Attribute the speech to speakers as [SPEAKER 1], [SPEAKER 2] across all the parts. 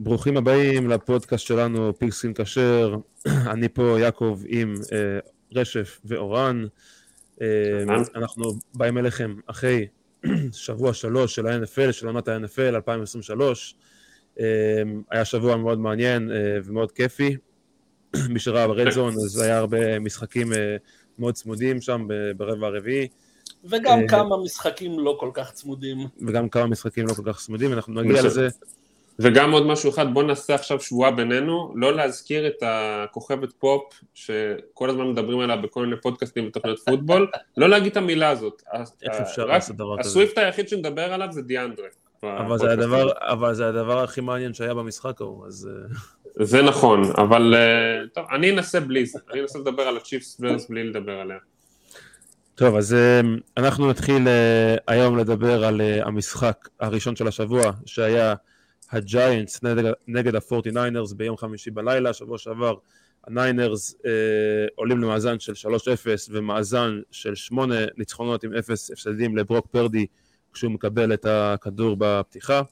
[SPEAKER 1] ברוכים הבאים לפודקאסט שלנו, פיקסקין כשר. אני פה יעקב עם אה, רשף ואורן. אה, אנחנו באים אליכם אחרי שבוע שלוש של ה-NFL, של עונת ה-NFL 2023. אה, היה שבוע מאוד מעניין אה, ומאוד כיפי. מי שראה ב-Red Zone, אז היה הרבה משחקים אה, מאוד צמודים שם ברבע הרביעי.
[SPEAKER 2] וגם אה, כמה משחקים לא כל כך צמודים.
[SPEAKER 1] וגם כמה משחקים לא כל כך צמודים, אנחנו נגיע לזה.
[SPEAKER 3] וגם עוד משהו אחד, בוא נעשה עכשיו שבועה בינינו, לא להזכיר את הכוכבת פופ שכל הזמן מדברים עליה בכל מיני פודקאסטים ותוכניות פוטבול, לא להגיד את המילה הזאת.
[SPEAKER 1] איך אפשר לעשות דבר כזה?
[SPEAKER 3] הסוויפט היחיד שנדבר עליו זה דיאנדרה.
[SPEAKER 1] אבל זה, הדבר, אבל זה הדבר הכי מעניין שהיה במשחק ההוא, אז... אה.
[SPEAKER 3] זה נכון, אבל אה, טוב, אני אנסה בלי זה, אני אנסה לדבר על הצ'יפס ורס בלי לדבר עליה.
[SPEAKER 1] טוב, אז אה, אנחנו נתחיל היום לדבר על המשחק הראשון של השבוע, שהיה ה-Giants נגד, נגד ה-49ers ביום חמישי בלילה, שבוע שעבר ה-Niners אה, עולים למאזן של 3-0 ומאזן של 8 ניצחונות עם 0 הפסדים לברוק פורדי כשהוא מקבל את הכדור בפתיחה.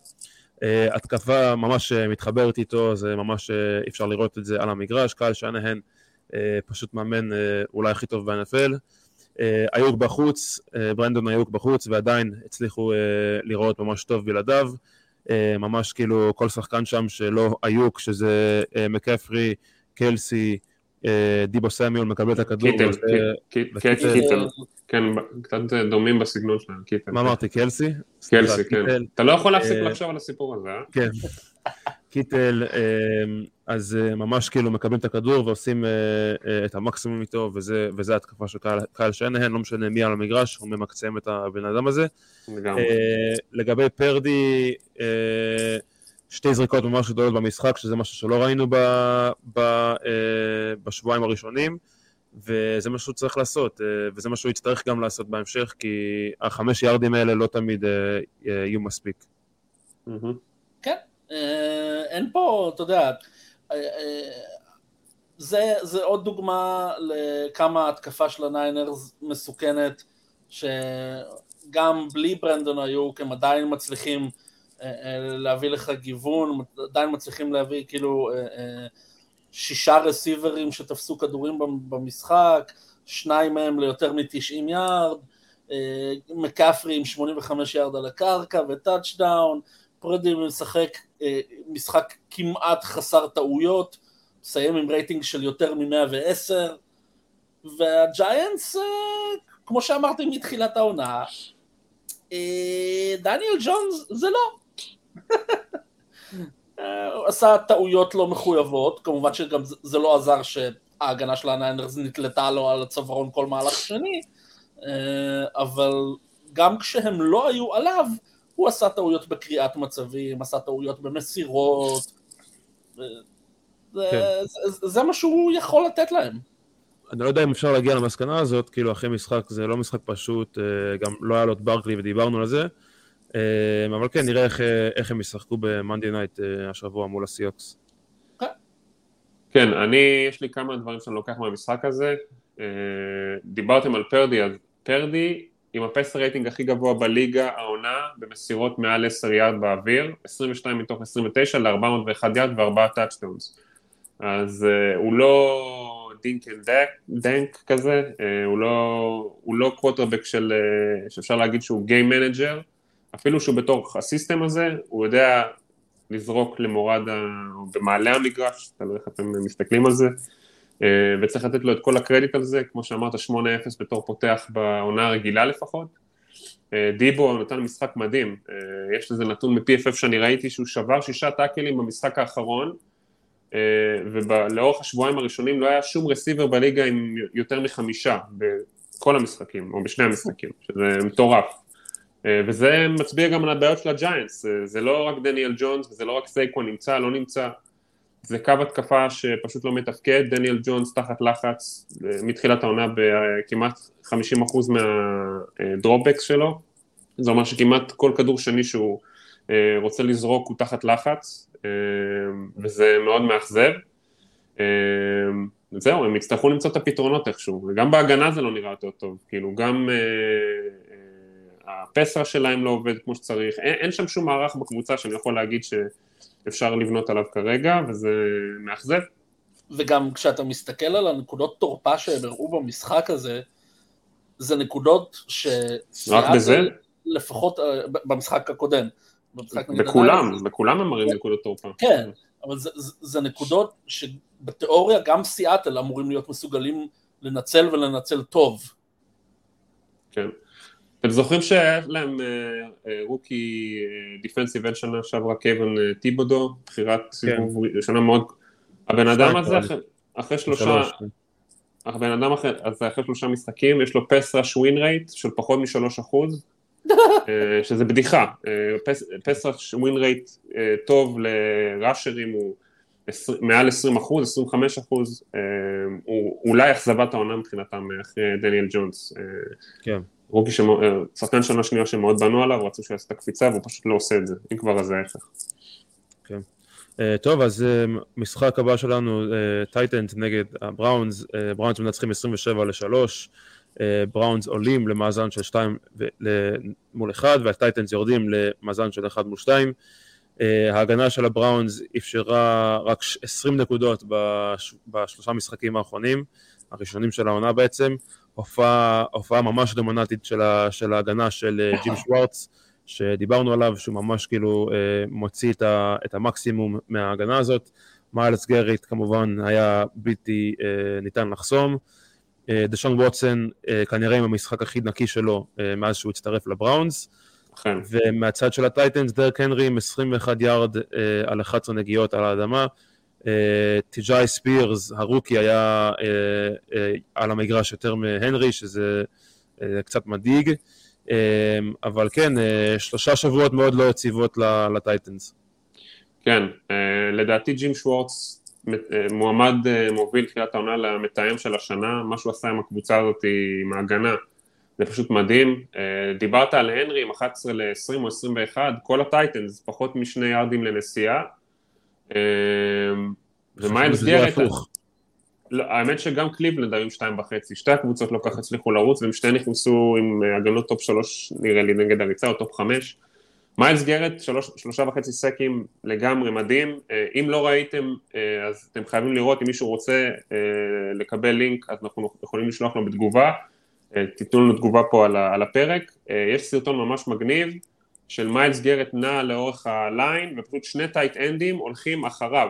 [SPEAKER 1] אה, התקפה ממש מתחברת איתו, זה ממש אה, אפשר לראות את זה על המגרש, קייל שנהן אה, פשוט מאמן אה, אולי הכי טוב ב-NFL. אה, אייוק בחוץ, אה, ברנדון אייוק בחוץ ועדיין הצליחו אה, להיראות ממש טוב בלעדיו. אה, ממש כאילו כל שחקן שם שלא אייוק, שזה אה, מקקפרי, קלסי, אה, דיבו סמואל מקבל את הכדור.
[SPEAKER 3] קיטל, קיטל, כן, קצת דומים בסגנון שלהם, קיטל.
[SPEAKER 1] מה אמרתי, קלסי?
[SPEAKER 3] קלסי, כן. אתה לא יכול להפסיק לחשוב על הסיפור הזה, אה?
[SPEAKER 1] כן. קיטל, אז אה, ממש כאילו מקבלים את הכדור ועושים אה, אה, את המקסימום איתו, וזה, וזה התקפה של קהל, קהל שנהן, לא משנה מי על המגרש, הוא ממקצם את הבן אדם הזה. לגמרי. לגבי פרדי, שתי זריקות ממש גדולות במשחק, שזה משהו שלא ראינו ב, ב, בשבועיים הראשונים, וזה מה שהוא צריך לעשות, וזה מה שהוא יצטרך גם לעשות בהמשך, כי החמש יארדים האלה לא תמיד יהיו מספיק.
[SPEAKER 2] כן, אין פה, אתה יודע, זה, זה עוד דוגמה לכמה התקפה של הניינרס מסוכנת, שגם בלי ברנדון היוק הם עדיין מצליחים להביא לך גיוון, עדיין מצליחים להביא כאילו שישה רסיברים שתפסו כדורים במשחק, שניים מהם ליותר מ-90 יארד, מקאפרי עם 85 yard על הקרקע ו touchdown, פרדי משחק אה, משחק כמעט חסר טעויות, מסיים עם רייטינג של יותר מ-110, והג'יינטס, אה, כמו שאמרתי מתחילת העונה, אה, דניאל ג'ונס זה לא. הוא עשה טעויות לא מחויבות, כמובן שגם זה לא עזר שההגנה של הניינרס נתלתה לו על הצווארון כל מהלך שני, אבל גם כשהם לא היו עליו, הוא עשה טעויות בקריאת מצבים, עשה טעויות במסירות, כן. זה, מה שהוא יכול לתת להם.
[SPEAKER 1] אני לא יודע אם אפשר להגיע למסקנה הזאת, כאילו אחרי משחק זה לא משחק פשוט, אה, גם לא היה לו את ברקלי ודיברנו על זה, אה, אבל כן, נראה איך, אה, איך הם ישחקו ב Monday night השבוע מול הסיהוקס.
[SPEAKER 3] כן. כן, אני, יש לי כמה דברים שאני לוקח מהמשחק הזה. דיברתם על פרדי, אז פרדי עם ה pass rating הכי גבוה בליגה העונה במסירות מעל 10 yard באוויר, 22 מתוך 29 ל-401 yard וארבעה touchdowns. אז uh, הוא לא dink and dunk כזה, uh, הוא לא, הוא לא קווטרבק של, uh, שאפשר להגיד שהוא game manager, אפילו שהוא בתוך ה system הזה, הוא יודע לזרוק במורד, ה... במעלה המגרש, תלוי איך אתם מסתכלים על זה, וצריך לתת לו את כל הקרדיט על זה, כמו שאמרת 8-0 בתור פותח בעונה הרגילה לפחות. אה, דיבו נתן משחק מדהים, אה, יש לזה נתון מ-PFF שאני ראיתי שהוא שבר שישה tackle ים במשחק האחרון, ולאורך השבועיים הראשונים לא היה שום receiver בליגה עם יותר מחמישה בכל המשחקים, או בשני המשחקים, שזה מטורף. וזה מצביע גם על הבעיות של הג'יינטס, זה לא רק דניאל ג'ונס וזה לא רק סייקוואן נמצא, לא נמצא, זה קו התקפה שפשוט לא מתפקד, דניאל ג'ונס תחת לחץ מתחילת העונה בכמעט 50% מהדרופבקס שלו, זה אומר שכמעט כל כדור שני שהוא אה, רוצה לזרוק הוא תחת לחץ, אה, וזה מאוד מאכזב. אה, זהו, הם יצטרכו למצוא את הפתרונות איכשהו, וגם בהגנה זה לא נראה יותר טוב, כאילו גם הפסרה שלהם לא עובד כמו שצריך, אין, שם שום מערך בקבוצה שאני יכול להגיד שאפשר לבנות עליו כרגע, וזה מאכזב.
[SPEAKER 2] וגם כשאתה מסתכל על הנקודות תורפה שהם הראו במשחק הזה, זה נקודות ש...
[SPEAKER 3] רק בזה?
[SPEAKER 2] לפחות אה, במשחק הקודם.
[SPEAKER 3] במשחק בכולם, בכולם הם מראים נקודות תורפה.
[SPEAKER 2] כן, אבל זה, זה, זה נקודות שבתיאוריה גם סיאטל אמורים להיות מסוגלים לנצל ולנצל טוב.
[SPEAKER 3] כן. אתם זוכרים שהיה להם רוקי דיפנסיב אין שנה שעברה קייבן טיבודו, בחירת סיבוב כן. שנה מאוד... הבן אדם הזה אחרי שלושה... הבן אדם אז אחרי שלושה משחקים, יש לו pass rush win rate של פחות משלוש אחוז, אה, שזה בדיחה, pass rush win rate טוב ל rusher ים הוא מעל 20 אחוז, 25 אחוז, אה, הוא אולי אכזבת העונה מבחינתם אחרי דניאל ג'ונס. אה, כן. rookie, שחקן שנה שנייה שמאוד בנו עליו, רצו שיעשה את הקפיצה והוא פשוט לא עושה את זה, אם כבר אז ההפך.
[SPEAKER 1] כן. Uh, טוב, אז uh, משחק הבא שלנו, טייטנס uh, נגד הבראונס, בראונס מנצחים 27 ל-3, uh, בראונס עולים למאזן של 2 מול 1, והטייטנס יורדים למאזן של 1 מול 2. Uh, ההגנה של הבראונס אפשרה רק 20 נקודות בש, בשלושה משחקים האחרונים, הראשונים של העונה בעצם, הופעה, הופעה ממש דומיננטית של, של ההגנה של ג'ים שוורץ. שדיברנו עליו, שהוא ממש כאילו אה, מוציא את, ה, את המקסימום מההגנה הזאת. מיילס גריט כמובן היה בלתי אה, ניתן לחסום. אה, דשון ווטסון כנראה עם המשחק הכי נקי שלו מאז שהוא הצטרף לבראונס. ומהצד של הטייטנס, דרק הנרי עם 21 יארד על 11 נגיעות על האדמה. טי.ג'יי ספירס, הרוקי, היה על המגרש יותר מהנרי, שזה קצת מדאיג. אבל כן, אה, שלושה שבועות מאוד לא יציבות לטייטנס.
[SPEAKER 3] כן, אה, לדעתי ג'ים שוורץ אה, מועמד מוביל תחילת העונה למתאם של השנה, מה שהוא עשה עם הקבוצה הזאת עם ההגנה, זה פשוט מדהים. דיברת על הנרי עם 11 ל-20 או 21, כל הטייטנס, פחות משני יארדים לנסיעה. ומיילס גרט, לא, האמת שגם קליבלנד היו עם שתיים וחצי, שתי הקבוצות לא כך הצליחו לרוץ והם שתי נכנסו עם אה, הגנות top שלוש נראה לי נגד הריצה או top חמש. מיילס גרט שלוש, שלושה וחצי sack ים לגמרי מדהים, אה, אם לא ראיתם אה, אז אתם חייבים לראות אם מישהו רוצה לקבל לינק אז אנחנו יכולים לשלוח לו בתגובה, תיתנו לנו תגובה פה על הפרק, יש סרטון ממש מגניב של מיילס גרט נע לאורך ה line ופשוט שני tight end ים הולכים אחריו.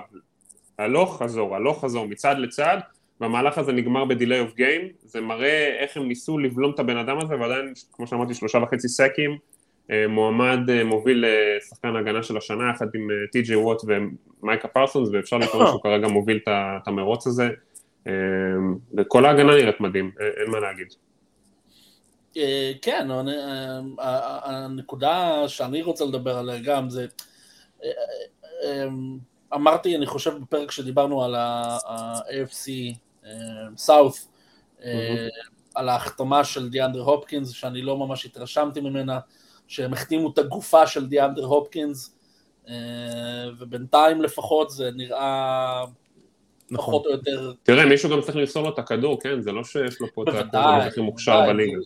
[SPEAKER 3] הלוך חזור, הלוך חזור מצד לצד והמהלך הזה נגמר בדיליי אוף גיים, זה מראה איך הם ניסו לבלום את הבן אדם הזה ועדיין, כמו שאמרתי, שלושה וחצי סקים, אה, מועמד אה, מוביל לשחקן ההגנה של השנה יחד עם אה, טי.ג'יי ווט ומייקה פרסונס ואפשר לקרוא שהוא כרגע מוביל את המרוץ הזה. וכל ההגנה נראית מדהים, אין מה להגיד.
[SPEAKER 2] כן, הנקודה שאני רוצה לדבר עליה גם זה אמרתי, אני חושב בפרק שדיברנו על ה-AFC South, אה, על ההחתמה של דיאנדר הופקינס, שאני לא ממש התרשמתי ממנה, שהם החתימו את הגופה של דיאנדר הופקינס, אה, ובינתיים לפחות זה נראה נכון. פחות או יותר...
[SPEAKER 3] תראה, מישהו גם צריך למסור לו את הכדור, כן? זה לא שיש לו פה את הכדור הכי מוכשר בליגה.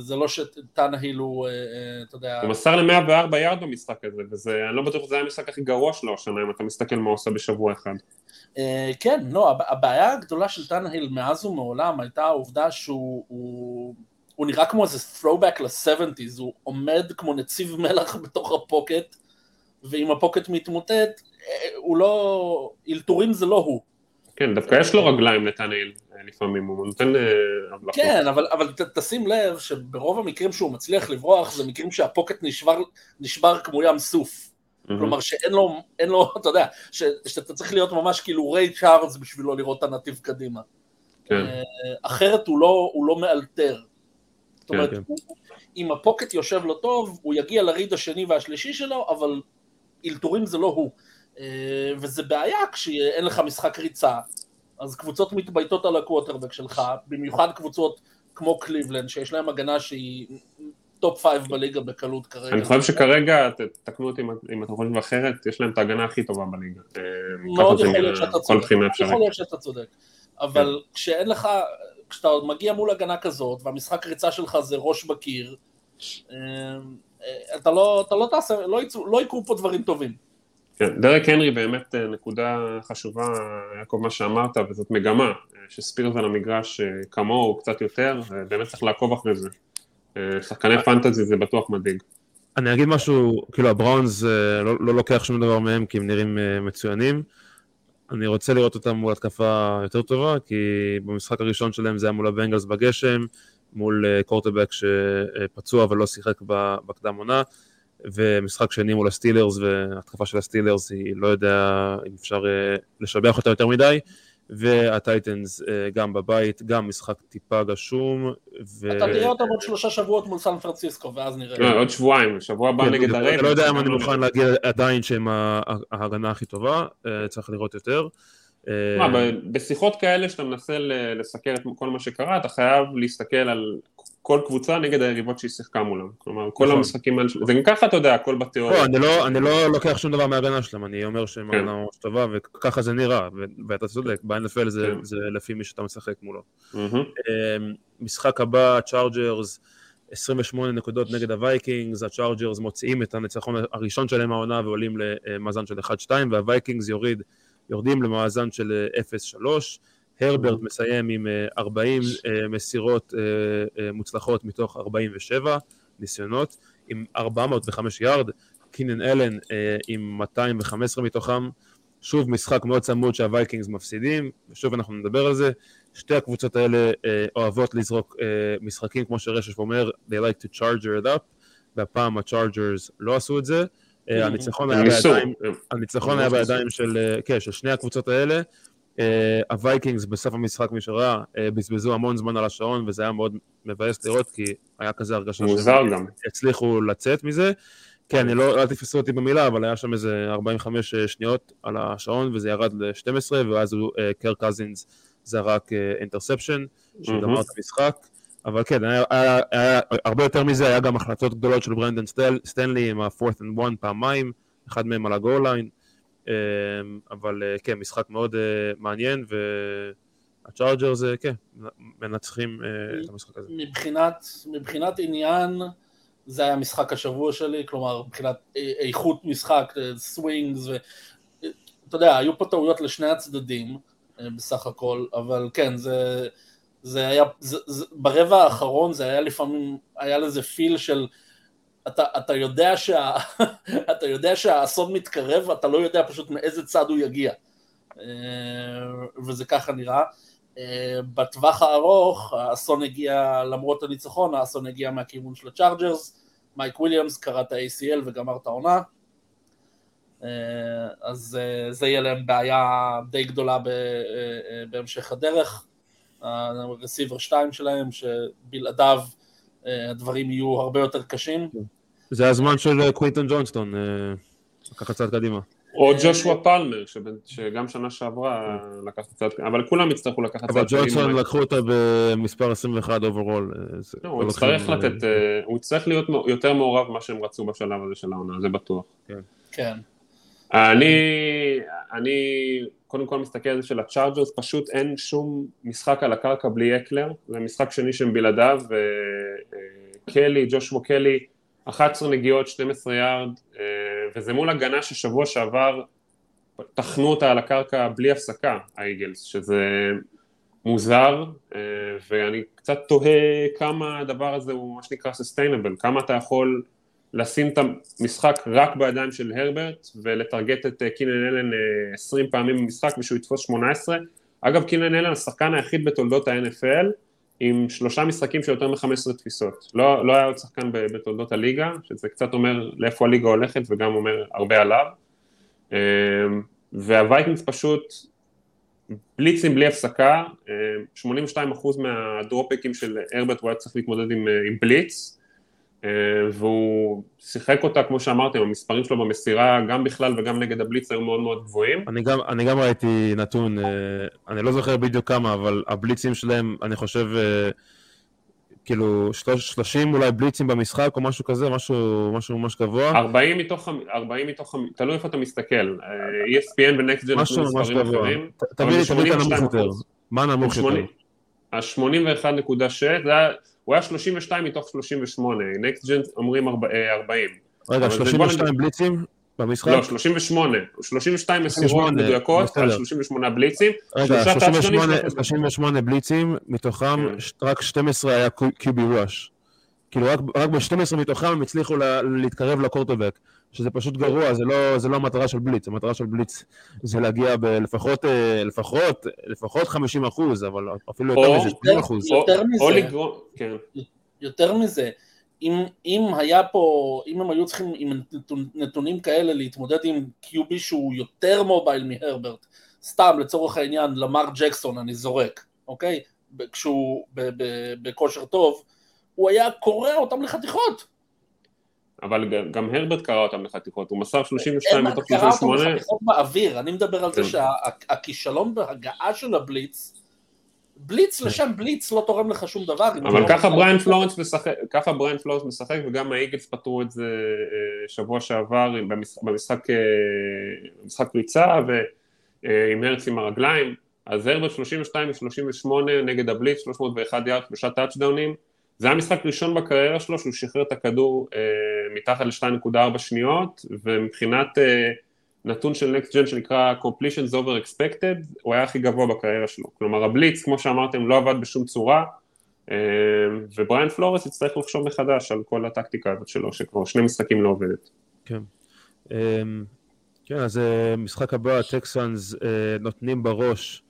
[SPEAKER 2] זה לא שטנהיל הוא, אה, אה, אתה יודע...
[SPEAKER 3] הוא מסר ל-104 יארד במשחק הזה, וזה, אני לא בטוח שזה היה המשחק הכי גרוע שלו השנה, אם אתה מסתכל מה הוא עושה בשבוע אחד.
[SPEAKER 2] אה, כן, לא, הבעיה הגדולה של טנהיל מאז ומעולם הייתה העובדה שהוא... הוא נראה כמו איזה throwback ל-70's, הוא עומד כמו נציב מלח בתוך הפוקט, ואם הפוקט מתמוטט, הוא לא... אלתורים זה לא הוא.
[SPEAKER 3] כן, דווקא יש לו רגליים לטנאיל אה, לפעמים, הוא נותן אה,
[SPEAKER 2] הבלחות. כן, אבל, אבל ת, תשים לב שברוב המקרים שהוא מצליח לברוח, זה מקרים שהפוקט נשבר, נשבר כמו ים סוף. Mm-hmm. כלומר שאין לו, אין לו, אתה יודע, ש, שאתה צריך להיות ממש כאילו ריי צ'ארלס בשבילו לראות את הנתיב קדימה. כן. אה, אחרת הוא לא, הוא לא מאלתר. זאת אומרת, כן, כן. אם הפוקט יושב לו טוב, הוא יגיע לריד השני והשלישי שלו, אבל אלתורים זה לא הוא. אה, וזה בעיה כשאין לך משחק ריצה, אז קבוצות מתבייתות על הקווטרבק שלך, במיוחד קבוצות כמו קליבלנד, שיש להם הגנה שהיא top five בליגה בקלות כרגע.
[SPEAKER 3] אני חושב שכרגע, תקנו אותי אם אתם חושבים אחרת, יש להם את ההגנה הכי טובה בליגה.
[SPEAKER 2] אה, מאוד יכול להיות שאתה צודק, יכול להיות שאתה צודק, אבל כן. כשאין לך, כשאתה מגיע מול הגנה כזאת, והמשחק ריצה שלך זה ראש בקיר, אתה לא, אתה לא תעשה, לא, לא יקרו פה דברים טובים.
[SPEAKER 3] כן, דרק הנרי באמת נקודה חשובה, יעקב, מה שאמרת, וזאת מגמה, שספיירס על המגרש כמוהו, קצת יותר, באמת צריך לעקוב אחרי זה. שחקני fantasy זה בטוח מדאיג.
[SPEAKER 1] אני אגיד משהו, כאילו הבראונס לא, לא לוקח שום דבר מהם כי הם נראים מצוינים. אני רוצה לראות אותם מול התקפה יותר טובה, כי במשחק הראשון שלהם זה היה מול הבנגלס בגשם, מול קורטבק שפצוע ולא שיחק בקדם עונה, ומשחק שני מול הסטילרס, והתקפה של הסטילרס היא לא יודע אם אפשר לשבח אותה יותר מדי, והטייטנס גם בבית, גם משחק טיפה גשום.
[SPEAKER 2] ו... אתה תראה אותם עוד שלושה שבועות מול סן פרנסיסקו, ואז נראה. לא,
[SPEAKER 3] עוד שבועיים, שבוע הבא כן, נגד הרייבנס.
[SPEAKER 1] אני לא יודע אם אני מוכן להגיע עדיין שהם ההגנה הכי טובה, צריך לראות יותר.
[SPEAKER 3] מה, בשיחות כאלה שאתה מנסה לסקר את כל מה שקרה, אתה חייב להסתכל על כל קבוצה נגד היריבות שהיא שיחקה מולם. כלומר, כל נכון. המשחקים האלה, זה גם ככה אתה יודע, הכל בתיאוריה.
[SPEAKER 1] לא, אני לא, אני לא לוקח שום דבר מההגנה שלהם, אני אומר שהם כן. הגנה ממש טובה, וככה זה נראה, ואתה צודק, ב-NFL זה, כן. זה לפי מי שאתה משחק מולו. Mm-hmm. משחק הבא, צ'ארג'רס, 28 נקודות נגד הווייקינגס, הצ'ארג'רס מוציאים את הניצחון הראשון שלהם מהעונה ועולים למאזן של 1-2, והווייקינגס יוריד, יורדים למאזן של 0-3. הרברט מסיים עם 40 אה, אה, מסירות אה, מוצלחות מתוך 47 ניסיונות, עם 405 yard, קינן אלן עם 215 מתוכם, שוב משחק מאוד צמוד שהווייקינגס מפסידים, ושוב אנחנו נדבר על זה, שתי הקבוצות האלה אוהבות לזרוק משחקים כמו שרשף אומר, they like to charger it up, והפעם הצ'ארג'רס לא עשו את זה, הניצחון היה בידיים, היה בידיים של, כן, של שני הקבוצות האלה, הווייקינגס בסוף המשחק מי שראה אה, בזבזו המון זמן על השעון וזה היה מאוד מבאס לראות כי היה כזה הרגשה
[SPEAKER 3] שהם
[SPEAKER 1] הצליחו לצאת מזה. כן, אני לא, אל תתפסו אותי במילה, אבל היה שם איזה 45 אה, שניות על השעון וזה ירד ל-12 ואז הוא, קירק קאזינס זרק interception שגמר את המשחק. אבל כן, היה, היה, היה, הרבה יותר מזה, היה גם החלטות גדולות של ברנדון סטיילי עם ה-4th and 1 פעמיים, אחד מהם על ה goal line אבל אה, כן, משחק מאוד אה, מעניין, והצ'ארג'ר זה, כן, מנצחים אה, את המשחק הזה.
[SPEAKER 2] מבחינת, מבחינת עניין, זה היה משחק השבוע שלי, כלומר, מבחינת איכות משחק, סווינגס, ואתה יודע, היו פה טעויות לשני הצדדים בסך הכל, אבל כן, זה, זה היה, זה, זה, ברבע האחרון זה היה לפעמים, היה לזה פיל של אתה, אתה, יודע שה, אתה יודע שהאסון מתקרב, אתה לא יודע פשוט מאיזה צד הוא יגיע. אה, וזה ככה נראה. אה, בטווח הארוך, האסון הגיע, למרות הניצחון, האסון הגיע מהכיוון של הצ'ארג'רס, מייק וויליאמס קרע את ה-ACL וגמר את העונה. אה, אז זה יהיה להם בעיה די גדולה בהמשך הדרך. ה receiver 2 שלהם, שבלעדיו הדברים יהיו הרבה יותר קשים.
[SPEAKER 1] זה הזמן של אה, קווינטון ג'ונסטון, אה, לקחת צעד קדימה.
[SPEAKER 3] או ג'ושוע פלמר, שגם שנה שעברה לקח צעד, קדימה, אבל כולם יצטרכו לקחת צעד קדימה.
[SPEAKER 1] אבל ג'ונסטון לקחו אותה במספר 21 overall.
[SPEAKER 3] אה, לא, הוא יצטרך לתת, הוא יצטרך להיות יותר מעורב ממה שהם רצו בשלב הזה של העונה, זה בטוח.
[SPEAKER 2] כן. כן.
[SPEAKER 3] אני, אני קודם כל מסתכל על זה של הצ'ארג'רס, פשוט אין שום משחק על הקרקע בלי אקלר, זה משחק שני שהם בלעדיו, וקלי, ג'ושוע קלי, 11 נגיעות, 12 יארד, אה, וזה מול הגנה ששבוע שעבר טחנו אותה על הקרקע בלי הפסקה, האיגלס, שזה מוזר, אה, ואני קצת תוהה כמה הדבר הזה הוא מה שנקרא sustainable, כמה אתה יכול לשים את המשחק רק בידיים של הרברט ולטרגט את אה, קינן אלן 20 פעמים במשחק ושהוא יתפוס 18. אגב, קינן אלן השחקן היחיד בתולדות ה-NFL עם שלושה משחקים של יותר מ-15 תפיסות. לא, לא היה עוד שחקן בתולדות הליגה, שזה קצת אומר לאיפה הליגה הולכת וגם אומר הרבה עליו. אמ, והווייקינגס פשוט בליצים בלי הפסקה, 82% אמ, מהדרופקים של הרברט הוא היה צריך להתמודד עם, עם בליץ, והוא שיחק אותה, כמו שאמרתם, המספרים שלו במסירה, גם בכלל וגם נגד הבליץ היו מאוד מאוד גבוהים.
[SPEAKER 1] אני גם, אני גם ראיתי נתון, אה, אני לא זוכר בדיוק כמה, אבל הבליצים שלהם, אני חושב, אה, כאילו, 30 אולי בליצים במשחק או משהו כזה, משהו, משהו ממש גבוה.
[SPEAKER 3] 40 מתוך, 40 מתוך, תלוי איפה אתה מסתכל, אה, ESPN ונקסט-ג'ן נתנו מספרים אחרים.
[SPEAKER 1] תביא לי את הנמוך יותר, מה נמוך יותר?
[SPEAKER 3] ה-81.6, זה היה... הוא היה 32 מתוך 38, נקסט ג'ן אומרים 40.
[SPEAKER 1] רגע, 32 בליצים במשחק?
[SPEAKER 3] לא, 38, 32 מסירות מדויקות על 38 בליצים,
[SPEAKER 1] רגע, 38 בליצים, מתוכם כן. רק 12 היה קיובי ראש. כאילו רק, רק ב-12 מתוכם הם הצליחו להתקרב לקורטובק, שזה פשוט גרוע, זה לא, זה לא המטרה של בליץ, המטרה של בליץ זה להגיע בלפחות, אה, לפחות, לפחות 50 אחוז, אבל אפילו יותר מזה, 80 אחוז.
[SPEAKER 2] יותר מזה, כן. יותר מזה, אם, אם היה פה, אם הם היו צריכים עם נתונים כאלה להתמודד עם קיובי שהוא יותר מובייל מהרברט, סתם לצורך העניין למר ג'קסון אני זורק, אוקיי? כשהוא בכושר טוב, הוא היה קורע אותם לחתיכות.
[SPEAKER 3] אבל גם הרברט קרא אותם לחתיכות, הוא מסר 32 מתוך 38.
[SPEAKER 2] הרברט קרא אותם לחתיכות באוויר, אני מדבר על זה כן. שהכישלון בהגעה של הבליץ, בליץ כן. לשם בליץ לא תורם לך שום דבר.
[SPEAKER 3] אבל לא ככה בריין פלורנס משחק, ככה בריין פלורנס משחק, וגם האיגלס פתרו את זה אה, שבוע שעבר במשחק, אה, פריצה, ועם הרץ עם הרגליים, אז הרברט 32 מ-38 נגד הבליץ, 301 יארד, שלושה טאצ'דאונים. זה היה משחק ראשון בקריירה שלו שהוא שחרר את הכדור אה, מתחת ל-2.4 שניות ומבחינת אה, נתון של Next Gen שנקרא completions over expected הוא היה הכי גבוה בקריירה שלו כלומר הבליץ כמו שאמרתם לא עבד בשום צורה אה, ובריאן פלורס יצטרך לחשוב מחדש על כל הטקטיקה הזאת שלו שכבר שני משחקים לא עובדת.
[SPEAKER 1] כן. אה, כן, אז אה, משחק הבא, הטקסאנס אה, נותנים בראש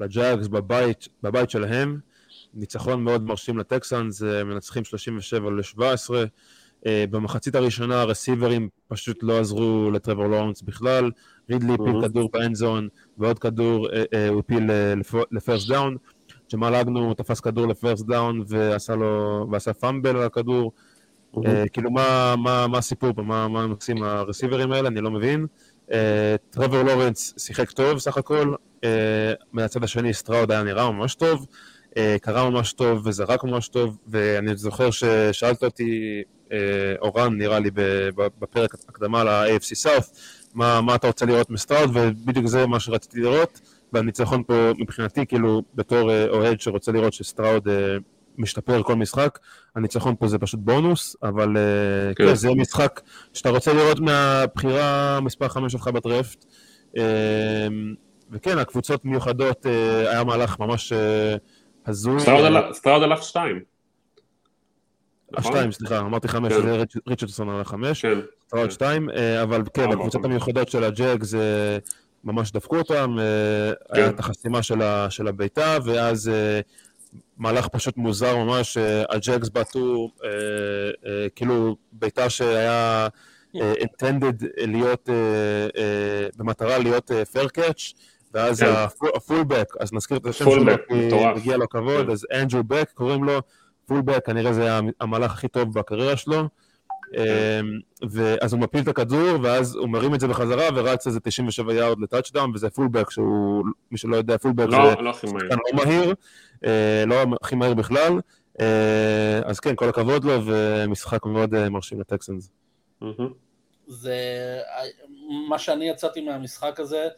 [SPEAKER 1] לג'אגס בבית, בבית שלהם, ניצחון מאוד מרשים לטקסאנס, מנצחים 37 ל-17. אה, במחצית הראשונה ה receiver-ים פשוט לא עזרו לטרוור לורנס בכלל, רידלי הפיל כדור ב end zone ועוד כדור אה, אה, הוא הפיל ל first down, ג'מאל אגניו תפס כדור ל first down ועשה לו, ועשה fumble על הכדור, כאילו מה הסיפור פה, מה הם עושים ה receiver-ים האלה, אני לא מבין. טרוור לורנס שיחק טוב סך הכל, מהצד השני סטראוד היה נראה ממש טוב. אה, קרא ממש טוב וזרק ממש טוב, ואני זוכר ששאלת אותי, אה, אורן נראה לי בפרק הקדמה ל-AFC South, מה, מה אתה רוצה לראות מסטראוד, ובדיוק זה מה שרציתי לראות, והניצחון פה מבחינתי, כאילו בתור אה, אוהד שרוצה לראות שסטראוד משתפר כל משחק, הניצחון פה זה פשוט בונוס, אבל כן. כן, זה משחק שאתה רוצה לראות מהבחירה מספר 5 שלך בדרפט. וכן, הקבוצות מיוחדות, היה מהלך ממש
[SPEAKER 3] הזוי. סטראוד הלך שתיים.
[SPEAKER 1] נכון? שתיים, סליחה, אמרתי חמש, כן. זה ריצ'רדסון על החמש, כן. סטראוד שתיים, אה, אבל כן, הקבוצות המיוחדות של הג'אג זה ממש דפקו אותם, אה, היה את החסימה של הבעיטה, ואז אה, מהלך פשוט מוזר ממש, הג'אגס בעטו, כאילו בעיטה שהיה intended להיות, במטרה להיות fair catch, ואז כן. ה fullback, אז נזכיר את השם שלו, כי מגיע לו כבוד, כן. אז אנדרו בק קוראים לו, fullback, כנראה זה המהלך הכי טוב בקריירה שלו. כן. אמ, ואז הוא מפיל את הכדור, ואז הוא מרים את זה בחזרה, ורץ איזה 97 יארד ל touchdown, וזה fullback, שהוא, מי שלא יודע, fullback
[SPEAKER 3] לא, זה לא מהיר,
[SPEAKER 1] לא מהיר, אה, לא הכי מהיר בכלל, אה, אז כן, כל הכבוד לו, ומשחק מאוד אה, מרשים לטקסנס.
[SPEAKER 2] זה, מה שאני יצאתי מהמשחק הזה,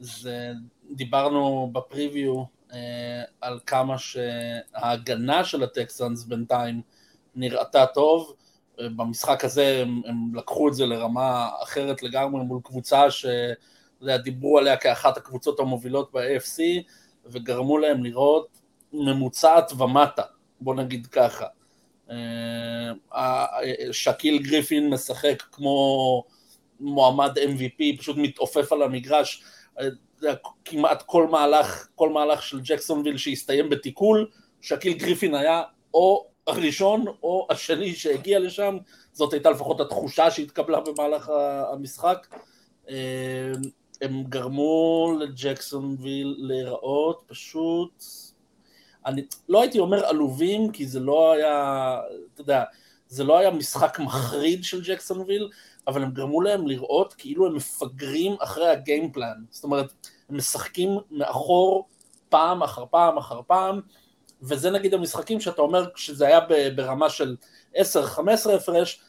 [SPEAKER 2] זה, דיברנו ב preview אה, על כמה שההגנה של הטקסנס בינתיים נראתה טוב, במשחק הזה הם, הם לקחו את זה לרמה אחרת לגמרי מול קבוצה שדיברו עליה כאחת הקבוצות המובילות ב-AFC וגרמו להם לראות ממוצעת ומטה, בוא נגיד ככה. אה, שקיל גריפין משחק כמו מועמד MVP, פשוט מתעופף על המגרש, כמעט כל מהלך, כל מהלך של ג'קסונוויל שהסתיים ב tackle, שקיל גריפין היה או הראשון או השני שהגיע לשם, זאת הייתה לפחות התחושה שהתקבלה במהלך המשחק. אה, הם גרמו לג'קסונוויל להיראות פשוט, אני לא הייתי אומר עלובים, כי זה לא היה, אתה יודע, זה לא היה משחק מחריד של ג'קסונוויל, אבל הם גרמו להם לראות כאילו הם מפגרים אחרי הגיימפלן, זאת אומרת, הם משחקים מאחור פעם אחר פעם אחר פעם, וזה נגיד המשחקים שאתה אומר שזה היה ברמה של 10-15 הפרש,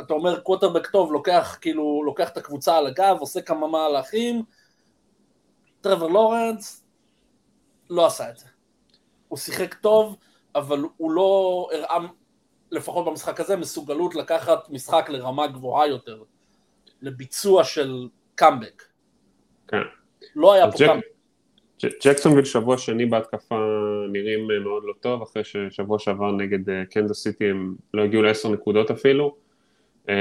[SPEAKER 2] אתה אומר קווטרבק טוב לוקח כאילו, לוקח את הקבוצה על הגב, עושה כמה מהלכים, טרוור לורנס לא עשה את זה. הוא שיחק טוב, אבל הוא לא הראה, לפחות במשחק הזה, מסוגלות לקחת משחק לרמה גבוהה יותר, לביצוע של קאמבק.
[SPEAKER 3] כן.
[SPEAKER 2] לא היה פה קאמבק.
[SPEAKER 3] ג'קסונוויל שבוע שני בהתקפה נראים אה, מאוד לא טוב, אחרי ששבוע שעבר נגד אה, קנזס סיטי הם לא הגיעו לעשר נקודות אפילו. אה,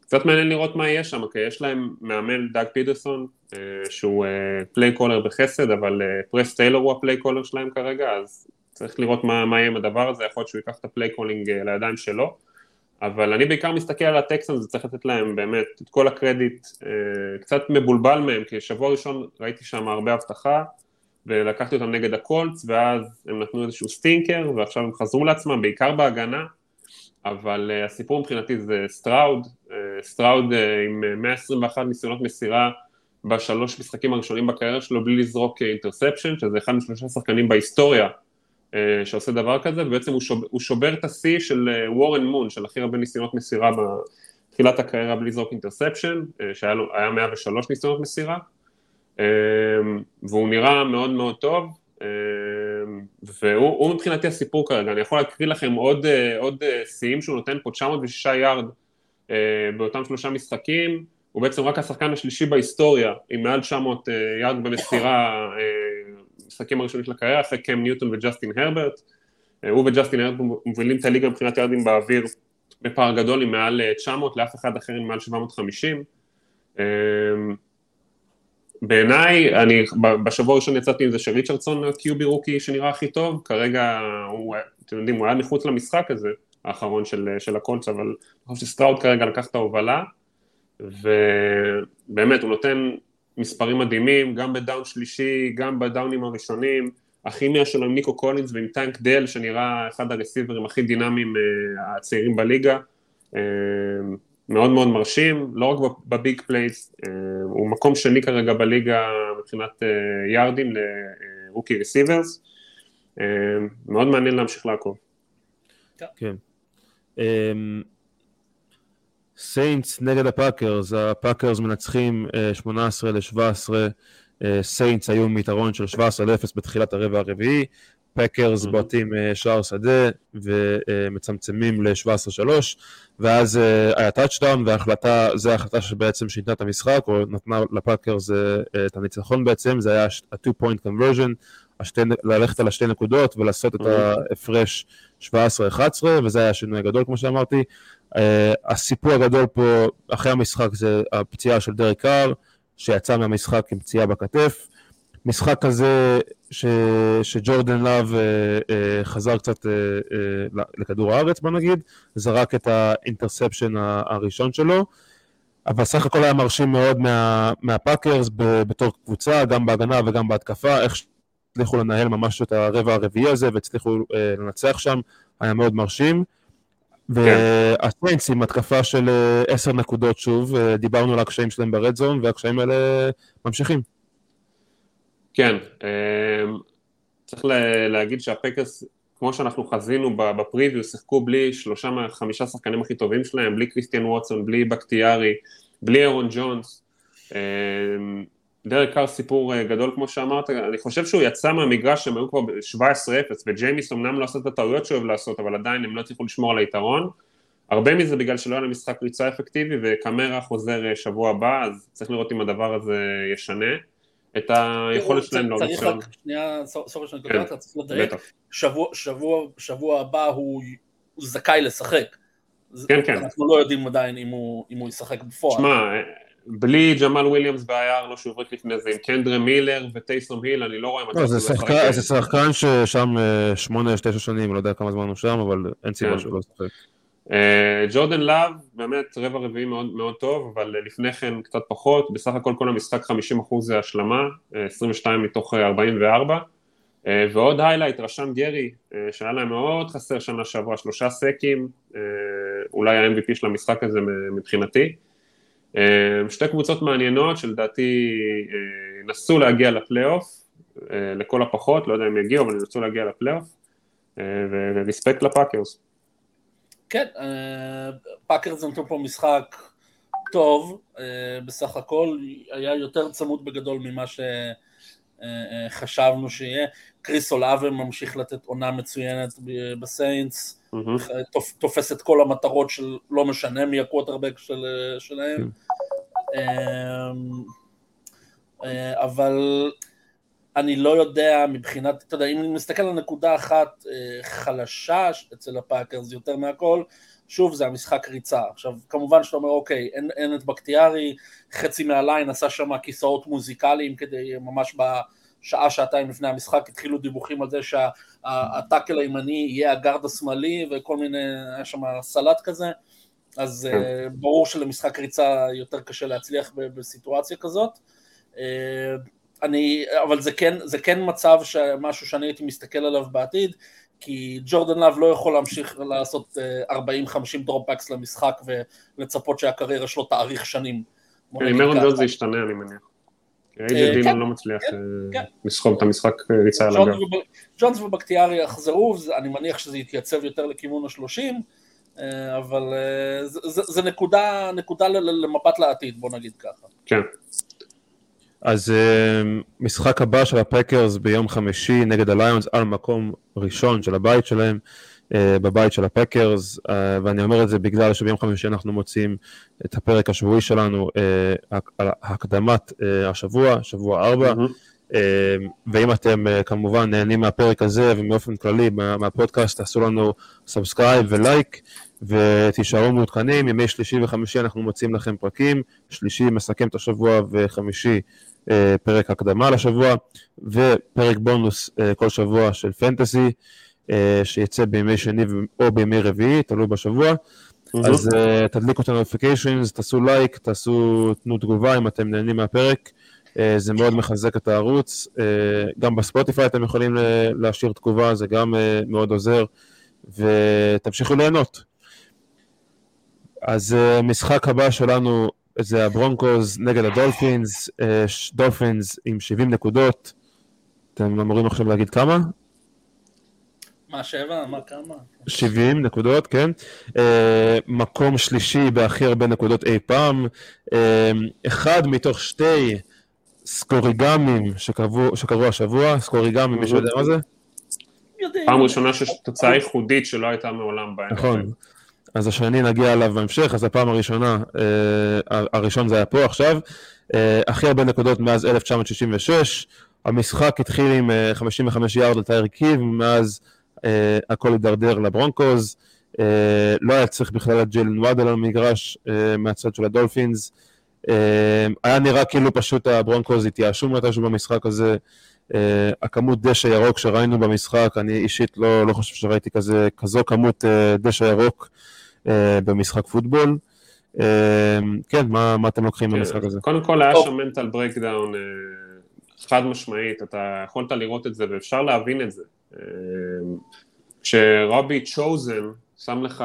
[SPEAKER 3] קצת מעניין לראות מה יהיה שם, כי יש להם מאמן דאג פיטרסון, אה, שהוא play caller בחסד, אבל אה, פרס טיילור הוא ה play caller שלהם כרגע, אז צריך לראות מה, מה יהיה עם הדבר הזה, יכול להיות שהוא ייקח את ה play calling אה, לידיים שלו. אבל אני בעיקר מסתכל על הטקסנס, צריך לתת להם באמת את כל הקרדיט, אה, קצת מבולבל מהם, כי שבוע ראשון ראיתי שם הרבה הבטחה, ולקחתי אותם נגד הקולטס, ואז הם נתנו איזשהו stinker, ועכשיו הם חזרו לעצמם, בעיקר בהגנה, אבל uh, הסיפור מבחינתי זה סטראוד, סטראוד עם אה, 121 ניסיונות מסירה בשלוש משחקים הראשונים בקריירה שלו, בלי לזרוק interception, שזה אחד משלושה שחקנים בהיסטוריה שעושה דבר כזה, ובעצם הוא שובר, הוא שובר את השיא של וורן מון, של הכי הרבה ניסיונות מסירה בתחילת הקריירה בלי לזרוק אינטרספשן, uh, שהיה לו, היה 103 ניסיונות מסירה. והוא נראה מאוד מאוד טוב, והוא הוא מבחינתי הסיפור כרגע, אני יכול להקריא לכם עוד, אה, עוד אה, שיאים שהוא נותן פה 906 יארד אה, באותם שלושה משחקים, הוא בעצם רק השחקן השלישי בהיסטוריה עם מעל 900 יארד במסירה משחקים הראשונים של הקריירה, אחרי קם ניוטון וג'סטין הרברט, הוא וג'סטין הרברט מובילים את הליגה מבחינת יארדים באוויר בפער גדול עם מעל 900, לאף אחד אחר עם מעל 750. בעיניי, אני בשבוע הראשון יצאתי עם זה שריצ'רדסון הקיובי רוקי שנראה הכי טוב, כרגע הוא, אתם יודעים, הוא היה מחוץ למשחק הזה, האחרון של, של הקולץ, אבל אני חושב שסטראוד כרגע לקח את ההובלה, ובאמת הוא נותן מספרים מדהימים, גם ב down שלישי, גם ב down-ים הראשונים, הכימיה שלו עם ניקו קולינס ועם טנק דל, שנראה אחד ה receiver-ים הכי דינמיים הצעירים בליגה, מאוד מאוד מרשים, לא רק ב big plays, הוא מקום שני כרגע בליגה מבחינת יארדים ל rookie receivers, מאוד מעניין להמשיך לעקוב.
[SPEAKER 1] כן. סיינטס נגד הפאקרס, הפאקרס מנצחים 18 ל-17, סיינטס היו מיתרון של 17 ל-0 בתחילת הרבע הרביעי, פאקרס בועטים שער שדה ומצמצמים ל-17-3 ואז היה touchdown וההחלטה, זו ההחלטה שבעצם שינתה את המשחק או נתנה לפאקרס את הניצחון בעצם, זה היה ה-2 point conversion, השתי, ללכת על השתי נקודות ולעשות את ההפרש 17-11 וזה היה שינוי גדול כמו שאמרתי. הסיפור הגדול פה אחרי המשחק זה הפציעה של דרק קאר שיצא מהמשחק עם פציעה בכתף. משחק כזה ש... שג'ורדן לאב אה, אה, חזר קצת אה, אה, לכדור הארץ בוא נגיד, זרק את ה interception הראשון שלו, אבל סך הכל היה מרשים מאוד מה, מהפאקרס בתור קבוצה, גם בהגנה וגם בהתקפה, איך הצליחו לנהל ממש את הרבע הרביעי הזה והצליחו אה, לנצח שם, היה מאוד מרשים. והסיינס עם התקפה של עשר נקודות שוב, דיברנו על הקשיים שלהם ברד זון והקשיים האלה ממשיכים.
[SPEAKER 3] כן, צריך להגיד שהפקרס, כמו שאנחנו חזינו בפריוויו, שיחקו בלי שלושה מהחמישה שחקנים הכי טובים שלהם, בלי קריסטיאן ווטסון, בלי בקטיארי, בלי אירון ג'ונס. דרק קאר סיפור גדול כמו שאמרת, אני חושב שהוא יצא מהמגרש, הם היו כבר ב-17-0, וג'יימיס אמנם לא עשה את הטעויות שהוא אוהב לעשות, אבל עדיין הם לא הצליחו לשמור על היתרון. הרבה מזה בגלל שלא היה להם משחק ריצה אפקטיבי, וקמרה חוזר שבוע הבא, אז צריך לראות אם הדבר הזה ישנה. את היכולת שלהם
[SPEAKER 2] לא צריך רק, שנייה, סורי שאני קוטע, צריך לדייק, שבוע הבא הוא זכאי לשחק.
[SPEAKER 3] כן, כן.
[SPEAKER 2] אנחנו לא יודעים עדיין אם הוא ישחק בפועל.
[SPEAKER 3] שמע, בלי ג'מאל וויליאמס והיער לא שהוברק לפני זה, עם קנדרה מילר וטייסום היל, אני לא רואה
[SPEAKER 1] מצב זה שחקן ששם שמונה, תשע שנים, לא יודע כמה זמן הוא שם, אבל אין סיבה שהוא לא ישחק.
[SPEAKER 3] ג'ורדן לאב, באמת רבע רביעי מאוד, מאוד טוב, אבל לפני כן קצת פחות, בסך הכל כל המשחק 50% זה השלמה, 22 מתוך 44, ועוד highlight, רשם גרי, שהיה להם מאוד חסר שנה שעברה, שלושה סקים, אולי ה-MVP של המשחק הזה מבחינתי. שתי קבוצות מעניינות שלדעתי ינסו להגיע לפלייאוף, לכל הפחות, לא יודע אם יגיעו, אבל ינסו להגיע לפלייאוף, ו respect לפאקרס.
[SPEAKER 2] כן, פאקרס נתנו פה משחק טוב, בסך הכל היה יותר צמוד בגדול ממה חשבנו שיהיה. קריס אולאבה ממשיך לתת עונה מצוינת בסיינטס, mm-hmm. תופס את כל המטרות של לא משנה מי הקווטרבק של, שלהם. Mm-hmm. אבל אני לא יודע מבחינת, אתה יודע, אם נסתכל על נקודה אחת חלשה אצל הפאקרס יותר מהכל, שוב זה המשחק ריצה. עכשיו כמובן שאתה אומר אוקיי, אין, אין את בקטיארי, חצי מה line עשה שם כיסאות מוזיקליים כדי ממש בשעה שעתיים לפני המשחק התחילו דיווחים על זה שה tackle הימני יהיה ה guard השמאלי וכל מיני, היה שם סלט כזה, אז uh, ברור שלמשחק ריצה יותר קשה להצליח בסיטואציה כזאת. Uh, אני, אבל זה כן, זה כן מצב, משהו שאני הייתי מסתכל עליו בעתיד, כי ג'ורדן לאב לא יכול להמשיך לעשות 40-50 dropbacks למשחק ולצפות שהקריירה שלו תאריך שנים.
[SPEAKER 3] כן, עם מרון ג'ונס זה ישתנה אני מניח. אייג'י דילון כן, לא מצליח כן, אה, לסחוב את המשחק אה, ריצה על הגב.
[SPEAKER 2] ג'ונס ובקטיארי יחזרו, אני מניח שזה יתייצב יותר לכיוון השלושים, אה, אבל זה נקודה למבט לעתיד, בוא נגיד ככה.
[SPEAKER 3] כן.
[SPEAKER 1] אז משחק הבא של הפקרס ביום חמישי נגד הליונס על מקום ראשון של הבית שלהם, בבית של הפקרס, uh, ואני אומר את זה בגלל שביום חמישי אנחנו מוציאים את הפרק השבועי שלנו uh, על הקדמת השבוע, שבוע ארבע, mm-hmm. ואם אתם כמובן נהנים מהפרק הזה ומאופן כללי מה, מהפודקאסט, תעשו לנו subscribe ולייק. ותישארו מעודכנים, ימי שלישי וחמישי אנחנו מוציאים לכם פרקים, שלישי מסכם את השבוע וחמישי אה, פרק הקדמה לשבוע, ופרק בונוס אה, כל שבוע של fantasy, אה, שיצא בימי שני או בימי רביעי, תלוי בשבוע. אז תדליקו את ה-notifications, תעשו לייק, תעשו, תנו תגובה אם אתם נהנים מהפרק, זה מאוד מחזק את הערוץ. גם בספוטיפיי אתם יכולים להשאיר תגובה, זה גם מאוד עוזר, ותמשיכו ליהנות. אז המשחק הבא שלנו זה הברונקוז נגד הדולפינס, אה, דולפינס עם 70 נקודות, אתם אמורים עכשיו להגיד כמה?
[SPEAKER 2] מה, שבע? מה, כמה?
[SPEAKER 1] 70 נקודות, כן. אה, מקום שלישי בהכי הרבה נקודות אי פעם. אה, אחד מתוך שתי סקוריגמים שקרו השבוע, סקוריגמים, מישהו יודע מה זה?
[SPEAKER 3] פעם ראשונה שיש תוצאה ייחודית שלא הייתה מעולם בהם.
[SPEAKER 1] נכון. אז השני נגיע אליו בהמשך, אז הפעם הראשונה, אה, הראשון זה היה פה עכשיו, אה, הכי הרבה נקודות מאז 1966, המשחק התחיל עם אה, 55 יארד לטייר קיב, מאז אה, הכל הידרדר לברונקוז, אה, לא היה צריך בכלל את ג'ילן וואדל על המגרש אה, מהצד של הדולפינס, אה, היה נראה כאילו פשוט הברונקוז התייאשו מתישהו במשחק הזה, Uh, הכמות דשא ירוק שראינו במשחק, אני אישית לא, לא חושב שראיתי כזה, כזו כמות uh, דשא ירוק אה, במשחק פוטבול. אה, כן, מה, מה אתם לוקחים כן, במשחק הזה?
[SPEAKER 3] קודם כל היה שם מנטל ברקדאון אה, חד משמעית, אתה יכולת לראות את זה ואפשר להבין את זה. כשרובי צ'וזן שם לך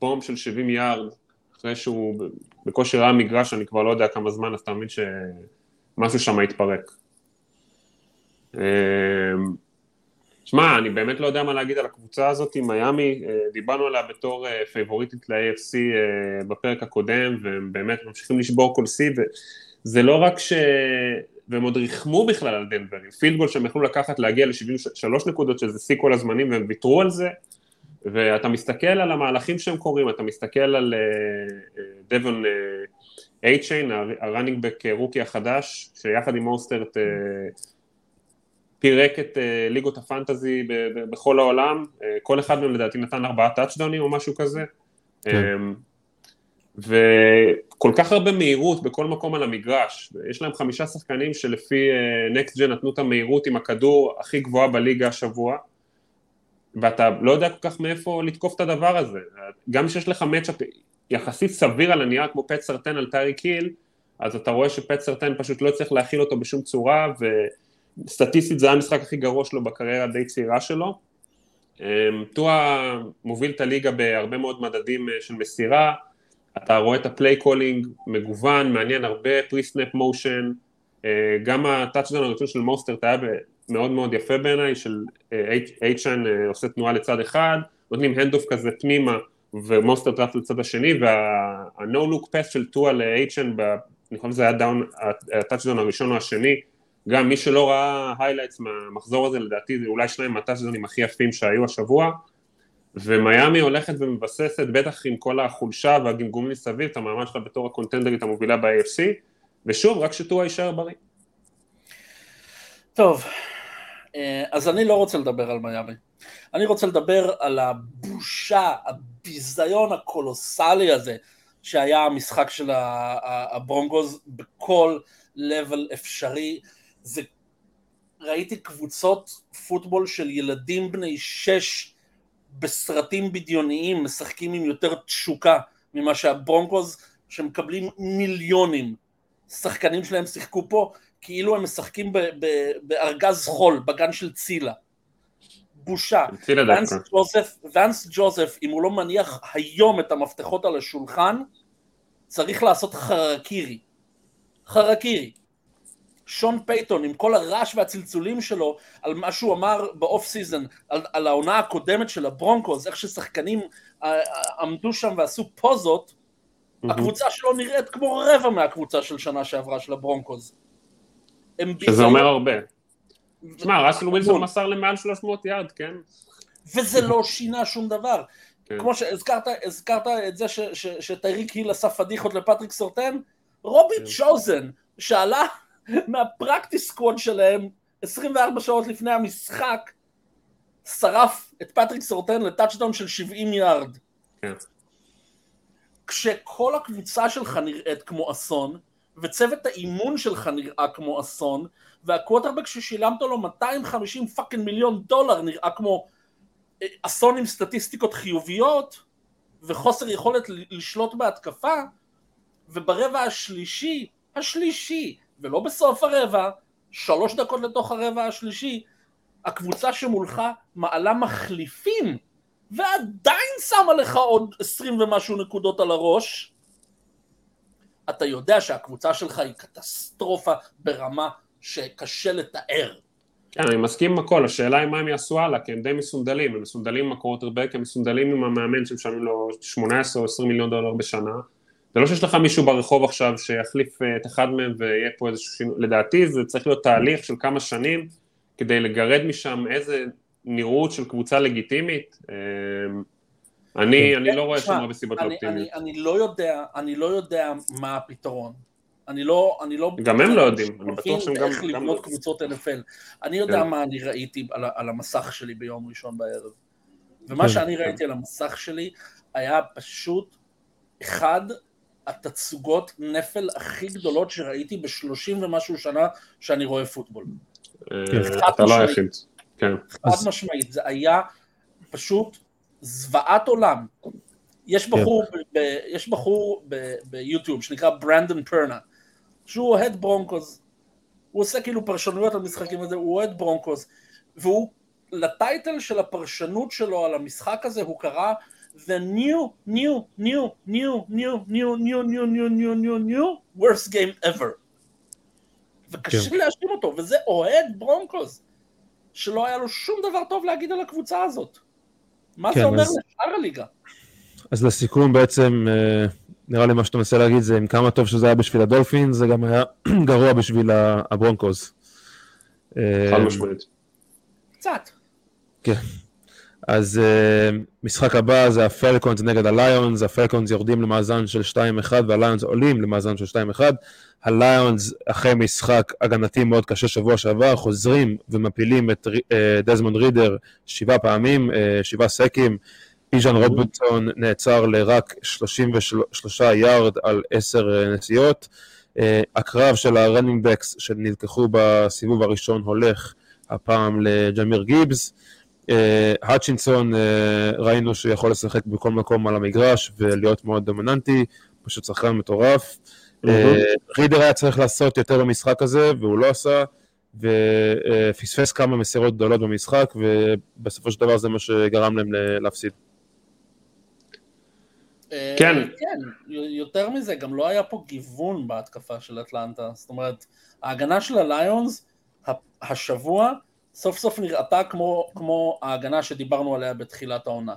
[SPEAKER 3] בום של 70 יארד, אחרי שהוא בקושי ראה מגרש, אני כבר לא יודע כמה זמן, אז אתה מבין שמשהו שם התפרק. שמע, אני באמת לא יודע מה להגיד על הקבוצה הזאת, מיאמי, אה, דיברנו עליה בתור אה, פייבוריטית ל-AFC אה, בפרק הקודם, והם באמת ממשיכים לשבור כל שיא, וזה לא רק ש... והם עוד ריחמו בכלל על דנבר, עם field goal שהם יכלו לקחת להגיע ל-73 נקודות, שזה שיא כל הזמנים, והם ויתרו על זה, ואתה מסתכל על המהלכים שהם קוראים, אתה מסתכל על דבון אייצ'יין, ה running back rookie החדש, שיחד עם מוסטרט פירק את uh, ליגות הפנטזי בכל העולם, uh, כל אחד מהם לדעתי נתן ארבעה טאצ'דאונים או משהו כזה, כן. um, וכל כך הרבה מהירות בכל מקום על המגרש, יש להם חמישה שחקנים שלפי נקסט uh, ג'ן נתנו את המהירות עם הכדור הכי גבוהה בליגה השבוע, ואתה לא יודע כל כך מאיפה לתקוף את הדבר הזה, גם כשיש לך מצ'אפ יחסית סביר על הנייר כמו פט סרטן על טיירי קיל, אז אתה רואה שפט סורטן פשוט לא הצליח להכיל אותו בשום צורה, ו... סטטיסטית זה היה המשחק הכי גרוע שלו בקריירה הדי צעירה שלו. אמ, טועה מוביל את הליגה בהרבה מאוד מדדים אה, של מסירה, אתה רואה את ה play calling מגוון, מעניין הרבה pre-snap motion, אה, גם ה touchdown הראשון של מוסטרט היה מאוד מאוד יפה בעיניי, של אייצ'ן אה, עושה תנועה לצד אחד, נותנים handoff כזה פנימה ומוסטרט רץ לצד השני, וה-no look pass של טועה לאייצ'ן, אני חושב שזה היה down, ה touchdown הראשון או השני, גם מי שלא ראה highlights מהמחזור הזה, לדעתי זה אולי שניים מהטאצ'דאונים הכי יפים שהיו השבוע, ומיאמי הולכת ומבססת, בטח עם כל החולשה והגמגומים מסביב, את המעמד שלה בתור הקונטנדרית המובילה ב-AFC, ושוב, רק שטועה יישאר בריא.
[SPEAKER 2] טוב, אה, אז אני לא רוצה לדבר על מיאמי. אני רוצה לדבר על הבושה, הביזיון הקולוסלי הזה שהיה המשחק של הברונגוז בכל לבל אפשרי. זה... ראיתי קבוצות פוטבול של ילדים בני שש בסרטים בדיוניים משחקים עם יותר תשוקה ממה שהברונקוז שמקבלים מיליונים. שחקנים שלהם שיחקו פה כאילו הם משחקים בארגז חול בגן של צילה. בושה. ואנס ג'וזף, ואנס ג'וזף אם הוא לא מניח היום את המפתחות על השולחן צריך לעשות חרקירי. חרקירי שון פייתון עם כל הרעש והצלצולים שלו על מה שהוא אמר ב off season על, על העונה הקודמת של הברונקוס איך ששחקנים אה, אה, עמדו שם ועשו פוזות mm-hmm. הקבוצה שלו נראית כמו רבע מהקבוצה של שנה שעברה של הברונקוס
[SPEAKER 3] שזה אומר הרבה תשמע ראסל ווילסון מסר למעל 300 יארד כן
[SPEAKER 2] וזה לא שינה שום דבר כן. כמו שהזכרת הזכרת את זה שטייריק היל עשה פדיחות לפטריק סורטן רובי כן. צ'וזן שעלה מה practice squad שלהם 24 שעות לפני המשחק שרף את פטריק סורטן ל touchdown של 70 יארד. כן. כשכל הקבוצה שלך נראית כמו אסון, וצוות האימון שלך נראה כמו אסון, והקווטרבק ששילמת לו 250 fucking מיליון דולר נראה כמו אה, אסון עם סטטיסטיקות חיוביות, וחוסר יכולת לשלוט בהתקפה, וברבע השלישי, השלישי, ולא בסוף הרבע, שלוש דקות לתוך הרבע השלישי, הקבוצה שמולך מעלה מחליפים, ועדיין שמה לך עוד עשרים ומשהו נקודות על הראש, אתה יודע שהקבוצה שלך היא קטסטרופה ברמה שקשה לתאר.
[SPEAKER 3] כן, אני מסכים עם הכל, השאלה היא מה הם יעשו הלאה, כי הם די מסונדלים, הם מסונדלים עם הקורטרבק, הם מסונדלים עם המאמן שמשלמים לו 18 או 20 מיליון דולר בשנה, זה לא שיש לך מישהו ברחוב עכשיו שיחליף אה, את אחד מהם ויהיה פה איזשהו שינוי, לדעתי זה צריך להיות תהליך של כמה שנים כדי לגרד משם איזה נראות של קבוצה לגיטימית. אה, אני, אני לא רואה שם הרבה סיבות
[SPEAKER 2] אופטימיות. אני, אני, לא יודע, אני לא יודע מה הפתרון. אני לא, אני לא...
[SPEAKER 3] גם הם לא יודעים, אני בטוח שהם גם...
[SPEAKER 2] איך לבנות. קבוצות NFL. אני יודע כן. מה אני ראיתי על, על המסך שלי ביום ראשון בערב. ומה כן, שאני כן. ראיתי על המסך שלי היה פשוט אחד התצוגות נפל הכי גדולות שראיתי בשלושים ומשהו שנה שאני רואה פוטבול.
[SPEAKER 3] אה, אתה לא היחיד. כן.
[SPEAKER 2] חד משמעית, זה היה פשוט זוועת עולם. יש כן. בחור, ב, יש בחור ב, ביוטיוב שנקרא ברנדון פרנה, שהוא אוהד ברונקוס, הוא עושה כאילו פרשנויות על משחקים הזה, הוא אוהד ברונקוס, והוא, לטייטל של הפרשנות שלו על המשחק הזה הוא קרא the new, new, new, new, new, new, new, new, new, new, new, new, worst game ever. וקשה להאשים אותו, וזה אוהד ברונקוס, שלא היה לו שום דבר טוב להגיד על הקבוצה הזאת. מה זה אומר לשאר הליגה?
[SPEAKER 1] אז לסיכום בעצם, נראה לי מה שאתה מנסה להגיד זה עם כמה טוב שזה היה בשביל הדולפין, זה גם היה גרוע בשביל הברונקוס.
[SPEAKER 3] חד משמעית.
[SPEAKER 2] קצת.
[SPEAKER 1] כן. אז uh, משחק הבא זה הפלקונס נגד הליונס, הפלקונס יורדים למאזן של 2-1 והליונס עולים למאזן של 2-1. הליונס אחרי משחק הגנתי מאוד קשה שבוע שעבר, חוזרים ומפילים את uh, דזמונד רידר שבעה פעמים, uh, שבעה סקים. ביז'ן רובינסון נעצר לרק 33 יארד על 10 נשיאות. Uh, הקרב של ה running backs שנלקחו בסיבוב הראשון הולך הפעם לג'מיר גיבס. האצ'ינסון אה, ראינו שיכול לשחק בכל מקום על המגרש ולהיות מאוד דומיננטי, פשוט שחקן מטורף. אה, רידר היה צריך לעשות יותר במשחק הזה והוא לא עשה, ופספס כמה מסירות גדולות במשחק ובסופו של דבר זה מה שגרם להם להפסיד.
[SPEAKER 2] אה, כן. כן, יותר מזה, גם לא היה פה גיוון בהתקפה של אטלנטה, זאת אומרת, ההגנה של הליונס השבוע סוף סוף נראתה כמו, כמו ההגנה שדיברנו עליה בתחילת העונה.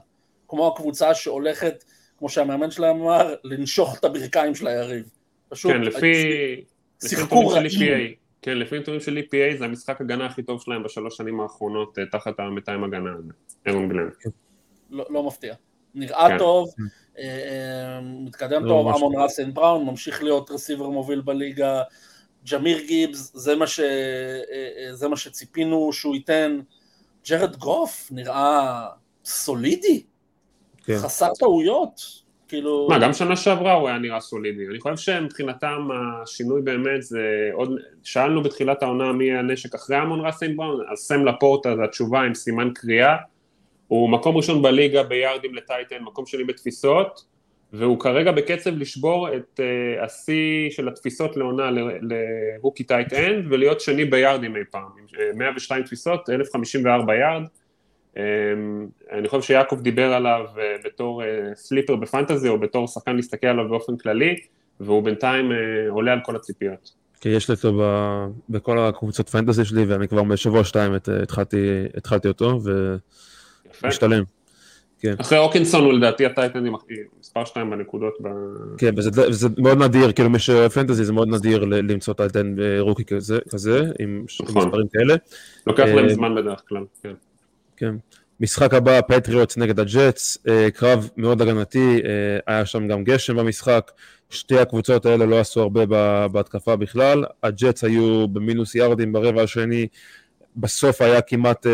[SPEAKER 2] כמו הקבוצה שהולכת, כמו שהמאמן שלהם אמר, לנשוך את הברכיים של היריב.
[SPEAKER 3] פשוט... כן, לפי...
[SPEAKER 2] שיחקו רעים.
[SPEAKER 3] כן, לפי נתונים של EPA זה המשחק הגנה הכי טוב שלהם בשלוש שנים האחרונות אה, תחת המתאם הגנה הזה, אירון גלן.
[SPEAKER 2] לא, לא מפתיע. נראה כן. טוב, אה, אה, מתקדם לא טוב, אמון ראסן בראון ממשיך להיות רסיבר מוביל בליגה, ג'מיר גיבס, זה מה, ש, זה מה שציפינו שהוא ייתן, ג'רד גוף נראה סולידי, כן. חסר טעויות, כאילו...
[SPEAKER 3] מה, גם שנה שעברה הוא היה נראה סולידי. אני חושב שמבחינתם השינוי באמת זה עוד... שאלנו בתחילת העונה מי הנשק אחרי אמון-רא סיינט בראון, אז סם לפורטה זה התשובה עם סימן קריאה. הוא מקום ראשון בליגה ביארדים ל tight end, מקום שני בתפיסות, והוא כרגע בקצב לשבור את uh, השיא של התפיסות לעונה ל rookie tight end, ולהיות שני ביארדים אי פעם. 102 תפיסות, 1054 יארד. אמ, אני חושב שיעקב דיבר עליו אה, בתור אה, סליפר בפנטזי או בתור שחקן להסתכל עליו באופן כללי והוא בינתיים אה, עולה על כל הציפיות.
[SPEAKER 1] כי יש לי אותו בכל הקבוצות פנטזי שלי ואני כבר בשבוע שתיים התחלתי, התחלתי אותו ומשתלם.
[SPEAKER 3] כן. אחרי אוקינסון הוא לדעתי הטייטן עם מספר שתיים בנקודות. ב...
[SPEAKER 1] כן, וזה, וזה מאוד נדיר, כאילו מי שאוהב פנטזי זה מאוד נדיר למצוא טייטן רוקי כזה, כזה עם נכון. מספרים כאלה.
[SPEAKER 3] לוקח להם זמן בדרך כלל, כן.
[SPEAKER 1] כן. משחק הבא, פטריוטס נגד הג'אטס, אה, קרב מאוד הגנתי, אה, היה שם גם גשם במשחק, שתי הקבוצות האלה לא עשו הרבה בהתקפה בכלל, הג'אטס היו במינוס יארדים ברבע השני, בסוף היה כמעט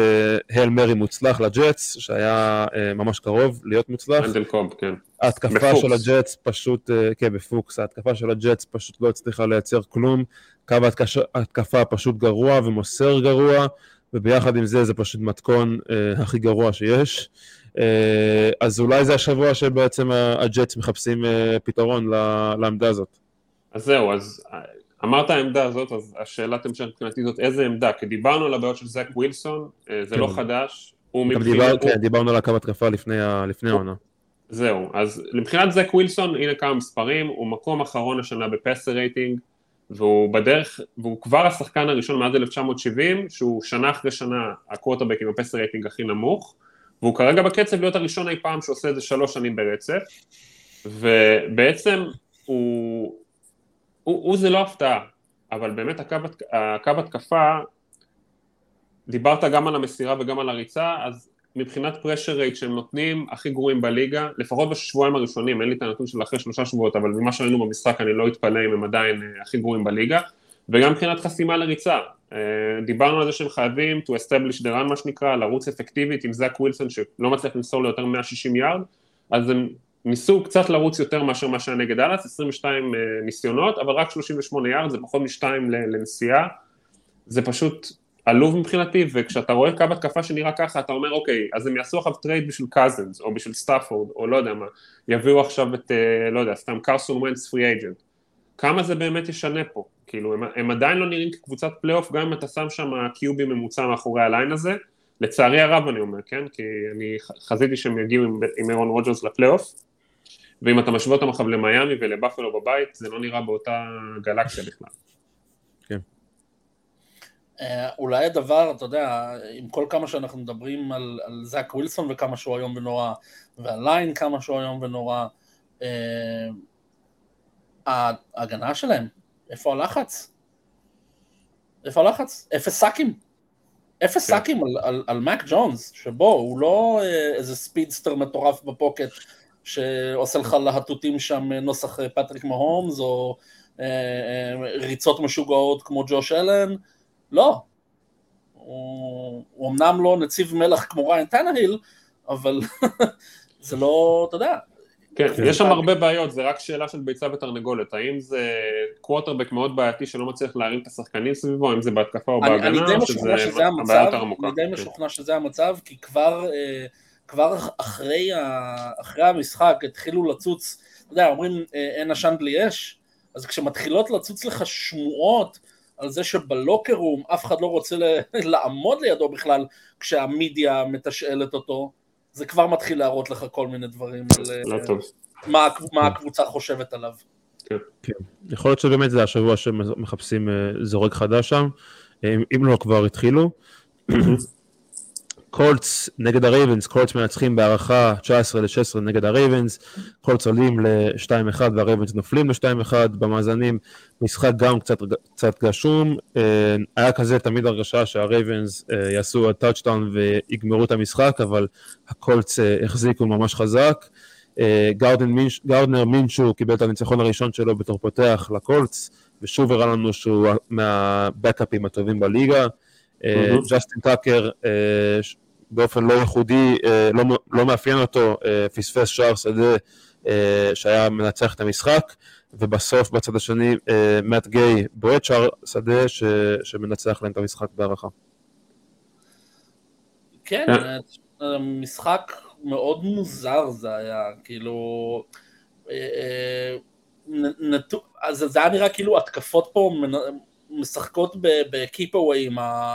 [SPEAKER 1] Hail uh, Mary מוצלח לג'אטס, שהיה uh, ממש קרוב להיות מוצלח.
[SPEAKER 3] קרוב, כן.
[SPEAKER 1] ההתקפה של הג'אטס פשוט, uh, כן, ב box, ההתקפה של הג'אטס פשוט לא הצליחה לייצר כלום, קו ההתקפה פשוט גרוע ומוסר גרוע, וביחד עם זה זה פשוט מתכון אה, הכי גרוע שיש. אה, אז אולי זה השבוע שבעצם הג'אטס מחפשים אה, פתרון לעמדה הזאת.
[SPEAKER 3] אז זהו, אז אה, אמרת העמדה הזאת, אז השאלת המשך מבחינתי זאת איזה עמדה? כי דיברנו על הבעיות של זק ווילסון, אה, זה לא כן. לא חדש.
[SPEAKER 1] גם דיבר, הוא... כן, דיברנו על הקו התקפה לפני, העונה.
[SPEAKER 3] זהו, אז מבחינת זק ווילסון, הנה כמה מספרים, הוא מקום אחרון השנה בפסר רייטינג, והוא בדרך, והוא כבר השחקן הראשון מאז 1970, שהוא שנה אחרי שנה הקווטרבק עם הפסר רייטינג הכי נמוך, והוא כרגע בקצב להיות הראשון אי פעם שעושה את זה שלוש שנים ברצף, ובעצם הוא, הוא, הוא זה לא הפתעה, אבל באמת הקו, הקו התקפה, דיברת גם על המסירה וגם על הריצה, אז מבחינת פרשר רייט שהם נותנים הכי גרועים בליגה, לפחות בשבועיים הראשונים, אין לי את הנתון של אחרי שלושה שבועות, אבל ממה שראינו במשחק אני לא אתפלא אם הם עדיין אה, הכי גרועים בליגה, וגם מבחינת חסימה לריצה, אה, דיברנו על זה שהם חייבים to establish the run מה שנקרא, לרוץ אפקטיבית עם זאק ווילסון שלא מצליח למסור ליותר מ-160 יארד, אז הם ניסו קצת לרוץ יותר מאשר מה שהיה נגד דאלאס, 22 אה, ניסיונות, אבל רק 38 יארד, זה פחות משתיים לנשיאה, זה פשוט עלוב מבחינתי, וכשאתה רואה קו התקפה שנראה ככה, אתה אומר, אוקיי, אז הם יעשו עכשיו trade בשביל קזנס, או בשביל סטאפורד, או לא יודע מה, יביאו עכשיו את, אה, לא יודע, סתם קרסון וונץ free agent. כמה זה באמת ישנה פה? כאילו, הם, הם עדיין לא נראים כקבוצת פלייאוף, גם אם אתה שם שם QB ממוצע מאחורי ה line הזה, לצערי הרב אני אומר, כן? כי אני חזיתי שהם יגיעו עם, עם אהרון רודג'רס לפלייאוף, ואם אתה משווה אותם עכשיו למיאמי ולבאפלו בבית, זה לא נראה באותה גלקסיה בכלל.
[SPEAKER 2] אה, אולי הדבר, אתה יודע, עם כל כמה שאנחנו מדברים על, על זאק ווילסון וכמה שהוא איום ונורא, ועל line כמה שהוא איום ונורא, אה, ההגנה שלהם, איפה הלחץ? איפה הלחץ? אפס sacks. אפס כן. sacks על, על, על מאק ג'ונס, שבו הוא לא אה, איזה speedster מטורף ב pocket שעושה לך להטוטים שם נוסח פטריק מהומס, או אה, אה, ריצות משוגעות כמו ג'וש אלן, לא. הוא, הוא אמנם לא נציב מלח כמו ראיין טנהיל, אבל זה לא, אתה יודע.
[SPEAKER 3] כן, יש שם הרבה בעיות, זה רק שאלה של ביצה ותרנגולת, האם זה קווטרבק מאוד בעייתי שלא מצליח להרים את השחקנים סביבו, האם זה בהתקפה או בהגנה, או שזה הבעיה יותר עמוקה.
[SPEAKER 2] אני די כן. משוכנע שזה המצב, כי כבר, אה, כבר אחרי, אחרי המשחק התחילו לצוץ, אתה יודע, אומרים אה, אין עשן בלי אש, אז כשמתחילות לצוץ לך שמועות על זה שבלוקר רום אף אחד לא רוצה לעמוד לידו בכלל כשהמידיה מתשאלת אותו, זה כבר מתחיל להראות לך כל מיני דברים על לא אה, מה, מה הקבוצה חושבת עליו.
[SPEAKER 1] כן. כן. יכול להיות שבאמת זה השבוע שמחפשים אה, זורק חדש שם, אם לא כבר התחילו. קולטס נגד הרייבנס, קולטס מנצחים בהארכה 19 ל-16 נגד הרייבנס, קולטס עולים ל-2-1 והרייבנס נופלים ל-2-1 במאזנים, משחק גם קצת, קצת גשום, אה, היה כזה תמיד הרגשה שהרייבנס אה, יעשו ה touchdown ויגמרו את המשחק, אבל הקולטס אה, החזיקו ממש חזק. מינש, גארדנר מינשו קיבל את הניצחון הראשון שלו בתור פותח לקולטס, ושוב הראה לנו שהוא מהבקאפים הטובים בליגה. ג'סטין טאקר באופן לא ייחודי, אה, לא, לא מאפיין אותו, אה, פספס שער שדה אה, שהיה מנצח את המשחק, ובסוף בצד השני מאט גיי בועט שער שדה ש, שמנצח להם את המשחק בהערכה.
[SPEAKER 2] כן, משחק מאוד מוזר זה היה, כאילו... אז זה היה נראה כאילו התקפות פה משחקות בקיפ אווי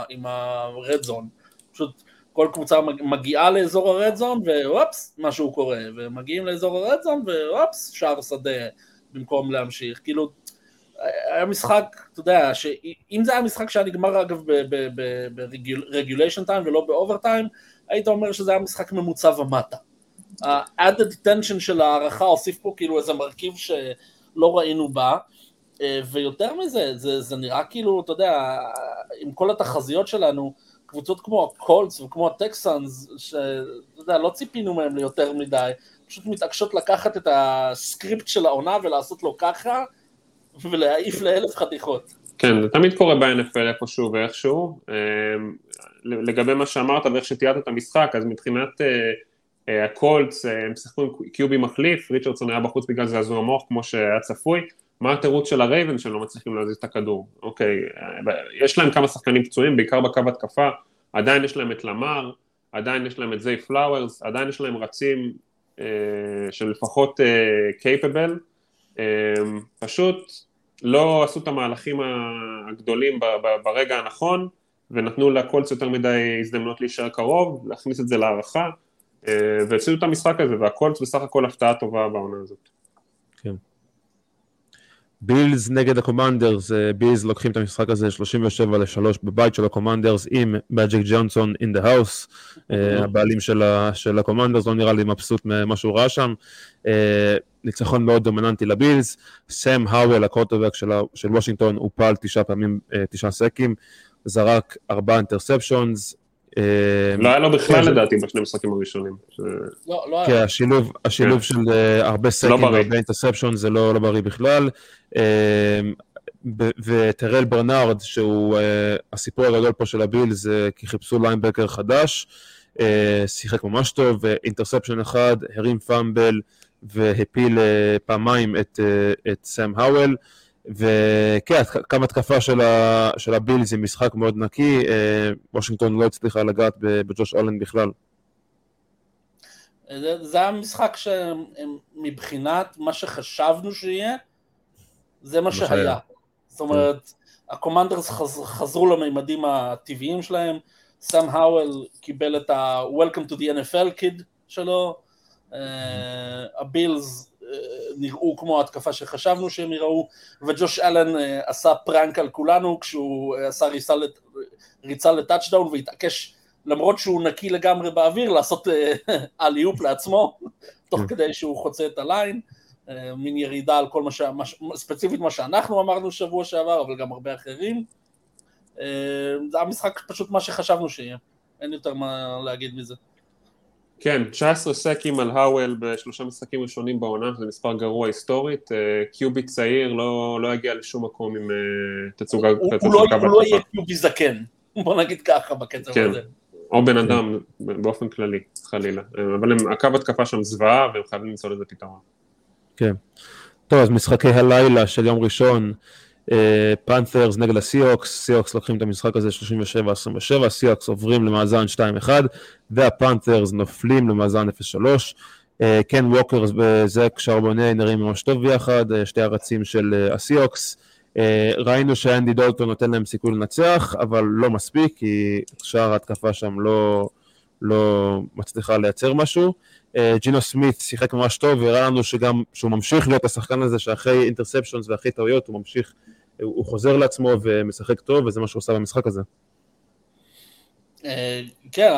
[SPEAKER 2] עם ה-רד זון. פשוט כל קבוצה מגיעה לאזור הרד זון ואופס, משהו קורה, ומגיעים לאזור הרד זון ואופס, שער שדה במקום להמשיך. כאילו, היה משחק, אתה יודע, אם זה היה משחק שהיה נגמר אגב ב regulation time ולא ב overtime, היית אומר שזה היה משחק ממוצע ומטה. ה-added tension של הארכה הוסיף פה כאילו איזה מרכיב שלא ראינו בה, ויותר מזה, זה, זה נראה כאילו, אתה יודע, עם כל התחזיות שלנו, קבוצות כמו הקולטס וכמו הטקסאנס, שאתה יודע, לא ציפינו מהם ליותר מדי, פשוט מתעקשות לקחת את ה script של העונה ולעשות לו ככה, ולהעיף לאלף חתיכות.
[SPEAKER 3] כן, זה תמיד קורה ב-NFL איפשהו ואיכשהו. אה, לגבי מה שאמרת ואיך שתיארת את המשחק, אז מבחינת אה, אה, הקולטס, הם שיחקו עם QB מחליף, ריצ'רדסון היה בחוץ בגלל זעזוע מוח כמו שהיה צפוי. מה התירוץ של הרייבנס שלא מצליחים להזיז את הכדור? אוקיי, יש להם כמה שחקנים פצועים, בעיקר בקו התקפה, עדיין יש להם את למר, עדיין יש להם את זיי פלאוורס, עדיין יש להם רצים אה, שלפחות קייפבל, אה, אה, פשוט לא עשו את המהלכים הגדולים ב, ב, ברגע הנכון, ונתנו לקולץ יותר מדי הזדמנות להישאר קרוב, להכניס את זה להערכה, אה, והפסידו את המשחק הזה, והקולץ בסך הכל הפתעה טובה בעונה הזאת.
[SPEAKER 1] בילס נגד הקומנדרס, בילס לוקחים את המשחק הזה 37 ל-3 בבית של הקומנדרס עם מג'יק ג'ונסון in the house, הבעלים של, של הקומנדרס, לא נראה לי מבסוט ממה שהוא ראה שם. Uh, ניצחון מאוד דומיננטי לבילס, סם האוול, הקוורטרבק של, של וושינגטון, הוא הופל תשעה פעמים, uh, תשעה sacks, זרק ארבעה interceptions,
[SPEAKER 3] אה, לא היה לו בכלל כן. לדעתי בשני המשחקים הראשונים.
[SPEAKER 1] לא, לא היה. כן, השילוב, השילוב כן. של אה, הרבה sacks והרבה interception זה לא, לא בריא בכלל. אה, וטרל ברנארד, שהוא הסיפור הגדול פה של הבילס, זה כי חיפשו linebacker חדש, שיחק ממש טוב, interception אחד, הרים fumble והפיל פעמיים את, את סאם האוול. וכן, קו התקפה של, ה, של הבילס עם משחק מאוד נקי, אה, וושינגטון לא הצליחה לגעת בג'וש אלן בכלל.
[SPEAKER 2] זה, זה היה משחק שמבחינת מה שחשבנו שיהיה, זה מה שהיה. זאת אומרת, הקומנדרס חז, חזרו למימדים הטבעיים שלהם, סאם האוול קיבל את ה-Welcome to the NFL kid שלו, uh, הבילס נראו כמו ההתקפה שחשבנו שהם יראו, וג'וש אלן אה, עשה prank על כולנו כשהוא אה, עשה ריצה, לת... ריצה ל touchdown והתעקש, למרות שהוא נקי לגמרי באוויר, לעשות אה, לעצמו, תוך כן. כדי שהוא חוצה את הליין, מין ירידה על כל מה ש... ספציפית מה שאנחנו אמרנו שבוע שעבר, אבל גם הרבה אחרים. זה המשחק פשוט מה שחשבנו שיהיה, אין יותר מה להגיד מזה.
[SPEAKER 3] כן, 19 סקים על האוול בשלושה משחקים ראשונים בעונה, זה מספר גרוע היסטורית, אה, קיובי צעיר לא, לא יגיע לשום מקום עם אה, תצוגה
[SPEAKER 2] הוא, הוא, לא, הוא לא יהיה קיובי זקן, בוא נגיד ככה בקצב כן. הזה.
[SPEAKER 3] או בן אדם באופן כללי, חלילה, אה, אבל הם, הקו התקפה שם זוועה והם חייבים למצוא לזה פתרון.
[SPEAKER 1] כן. טוב, אז משחקי הלילה של יום ראשון, פנת'רס נגד הסיוקס, סיוקס לוקחים את המשחק הזה 37-27, סיוקס עוברים למאזן 2-1 והפנת'רס נופלים למאזן 0-3. קן ווקר וזאק שרבונה נראים ממש טוב ביחד, אה, שתי הרצים של אה, הסיוקס. אה, ראינו שאנדי דולטון נותן להם סיכוי לנצח, אבל לא מספיק, כי שאר ההתקפה שם לא, לא מצליחה לייצר משהו. ג'ינו סמית שיחק ממש טוב, והראה לנו שגם, שהוא ממשיך להיות השחקן הזה שאחרי אינטרספשונס ואחרי טעויות הוא ממשיך הוא חוזר לעצמו ומשחק טוב, וזה מה שהוא עושה במשחק הזה.
[SPEAKER 2] אה, כן,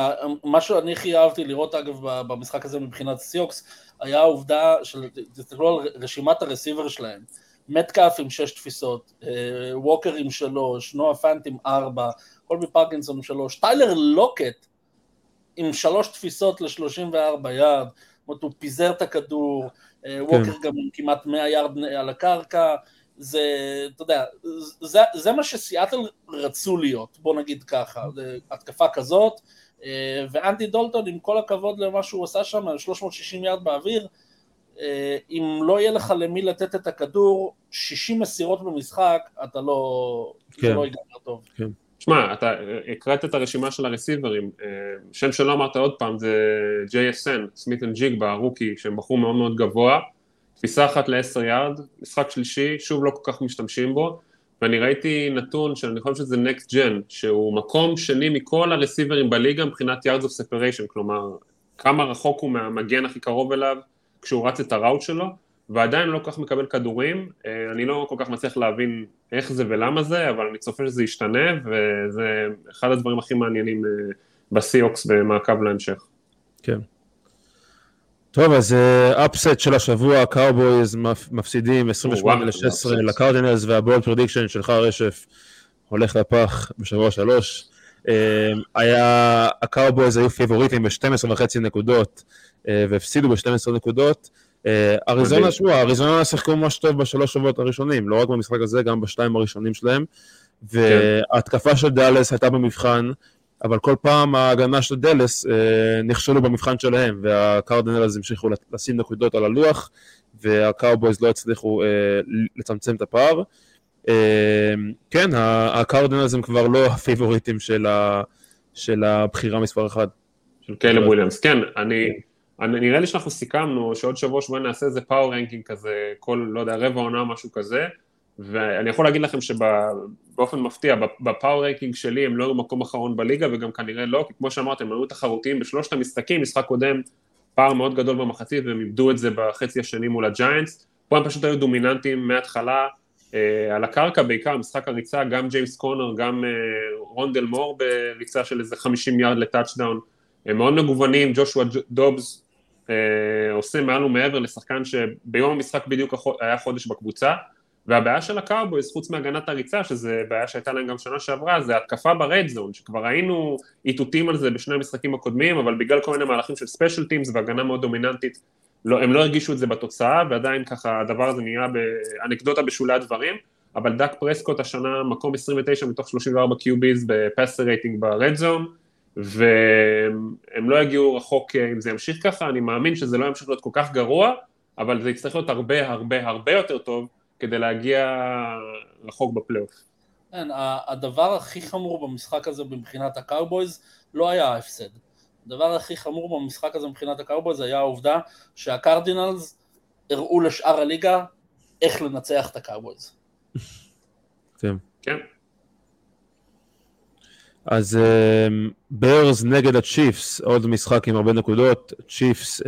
[SPEAKER 2] מה שאני הכי אהבתי לראות אגב במשחק הזה מבחינת סיוקס היה העובדה של, תסתכלו על רשימת הרסיבר שלהם, מטקאף עם שש תפיסות, אה, ווקר עם שלוש, נועה פאנט עם ארבע, קולבי פרקינסון עם שלוש, טיילר לוקט עם שלוש תפיסות ל-34 יארד, זאת אומרת הוא פיזר את הכדור, אה, כן. ווקר גם עם כמעט 100 יארד על הקרקע, זה, אתה יודע, זה, זה מה שסיאטל רצו להיות, בוא נגיד ככה, התקפה כזאת, אה, ואנדי דולטון, עם כל הכבוד למה שהוא עשה שם, 360 יארד באוויר, אה, אם לא יהיה לך למי לתת את הכדור, 60 מסירות במשחק, אתה לא, כן. זה לא ייגמר טוב.
[SPEAKER 3] כן. שמע, אתה הקראת את הרשימה של הרסיברים, אה, שם שלא אמרת עוד פעם זה JSN, סמית' אנג'יגבה רוקי, שהם בחרו מאוד מאוד גבוה, תפיסה אחת ל-10 יארד, משחק שלישי, שוב לא כל כך משתמשים בו, ואני ראיתי נתון שאני חושב שזה Next Gen, שהוא מקום שני מכל הרסיברים בליגה מבחינת yards of separation, כלומר, כמה רחוק הוא מהמגן הכי קרוב אליו כשהוא רץ את ה route שלו, ועדיין לא כל כך מקבל כדורים, אה, אני לא כל כך מצליח להבין איך זה ולמה זה, אבל אני צופה שזה ישתנה, וזה אחד הדברים הכי מעניינים אה, בסיוקס במעקב להמשך.
[SPEAKER 1] כן. טוב, אז upset uh, של השבוע, קאובויז מפסידים 28 ל-16 לקרדינלס, וה bold prediction שלך רשף הולך לפח בשבוע שלוש. Uh, היה, הקאובויז היו פייבוריטים ב-12 וחצי נקודות, uh, והפסידו ב-12 נקודות. אריזונה, שמע, אריזונה שיחקו ממש טוב בשלוש שבועות הראשונים, לא רק במשחק הזה, גם בשתיים הראשונים שלהם. כן. וההתקפה של דאלס הייתה במבחן, אבל כל פעם ההגנה של דלס אה, נכשלו במבחן שלהם, והקרדינלס המשיכו לשים נקודות על הלוח, והקאובויז לא הצליחו אה, לצמצם את הפער. אה, כן, הקרדינלס הם כבר לא הפייבוריטים של, ה, של הבחירה מספר אחד.
[SPEAKER 3] של קיילב וויליאמס, כן, אני... אני, נראה לי שאנחנו סיכמנו שעוד שבוע שבוע נעשה איזה power ranking כזה, כל, לא יודע, רבע עונה משהו כזה, ואני יכול להגיד לכם שבאופן מפתיע, ב power ranking שלי הם לא היו מקום אחרון בליגה וגם כנראה לא, כי כמו שאמרתם, הם היו תחרותיים בשלושת המשחקים, משחק קודם פער מאוד גדול במחצית והם איבדו את זה בחצי השני מול הג'יינטס, פה הם פשוט היו דומיננטיים מההתחלה אה, על הקרקע, בעיקר משחק הריצה, גם ג'יימס קונר, גם אה, רונדל מור בריצה של איזה 50 יארד לטאצ'דאון, הם מאוד מגוונים, ג'ושוע דובס אה, עושה מעל ומעבר לשחקן שביום המשחק בדיוק היה חודש בקבוצה, והבעיה של הקאובויז, חוץ מהגנת הריצה, שזה בעיה שהייתה להם גם שנה שעברה, זה התקפה ב red zone, שכבר היינו איתותים על זה בשני המשחקים הקודמים, אבל בגלל כל מיני מהלכים של special teams והגנה מאוד דומיננטית, לא, הם לא הרגישו את זה בתוצאה, ועדיין ככה הדבר הזה נהיה באנקדוטה בשולי הדברים, אבל דאק פרסקוט השנה מקום 29 מתוך 34 QBs ב passer rating ב red zone, והם לא יגיעו רחוק אם זה ימשיך ככה, אני מאמין שזה לא ימשיך להיות כל כך גרוע, אבל זה יצטרך להיות הרבה הרבה הרבה יותר טוב כדי להגיע רחוק בפלייאוף.
[SPEAKER 2] כן, הדבר הכי חמור במשחק הזה מבחינת הקאובויז לא היה ההפסד. הדבר הכי חמור במשחק הזה מבחינת הקאובויז היה העובדה שהקרדינלס הראו לשאר הליגה איך לנצח את הקאובויז.
[SPEAKER 1] כן. כן. אז ברס uh, נגד הצ'יפס, עוד משחק עם הרבה נקודות, צ'יפס uh,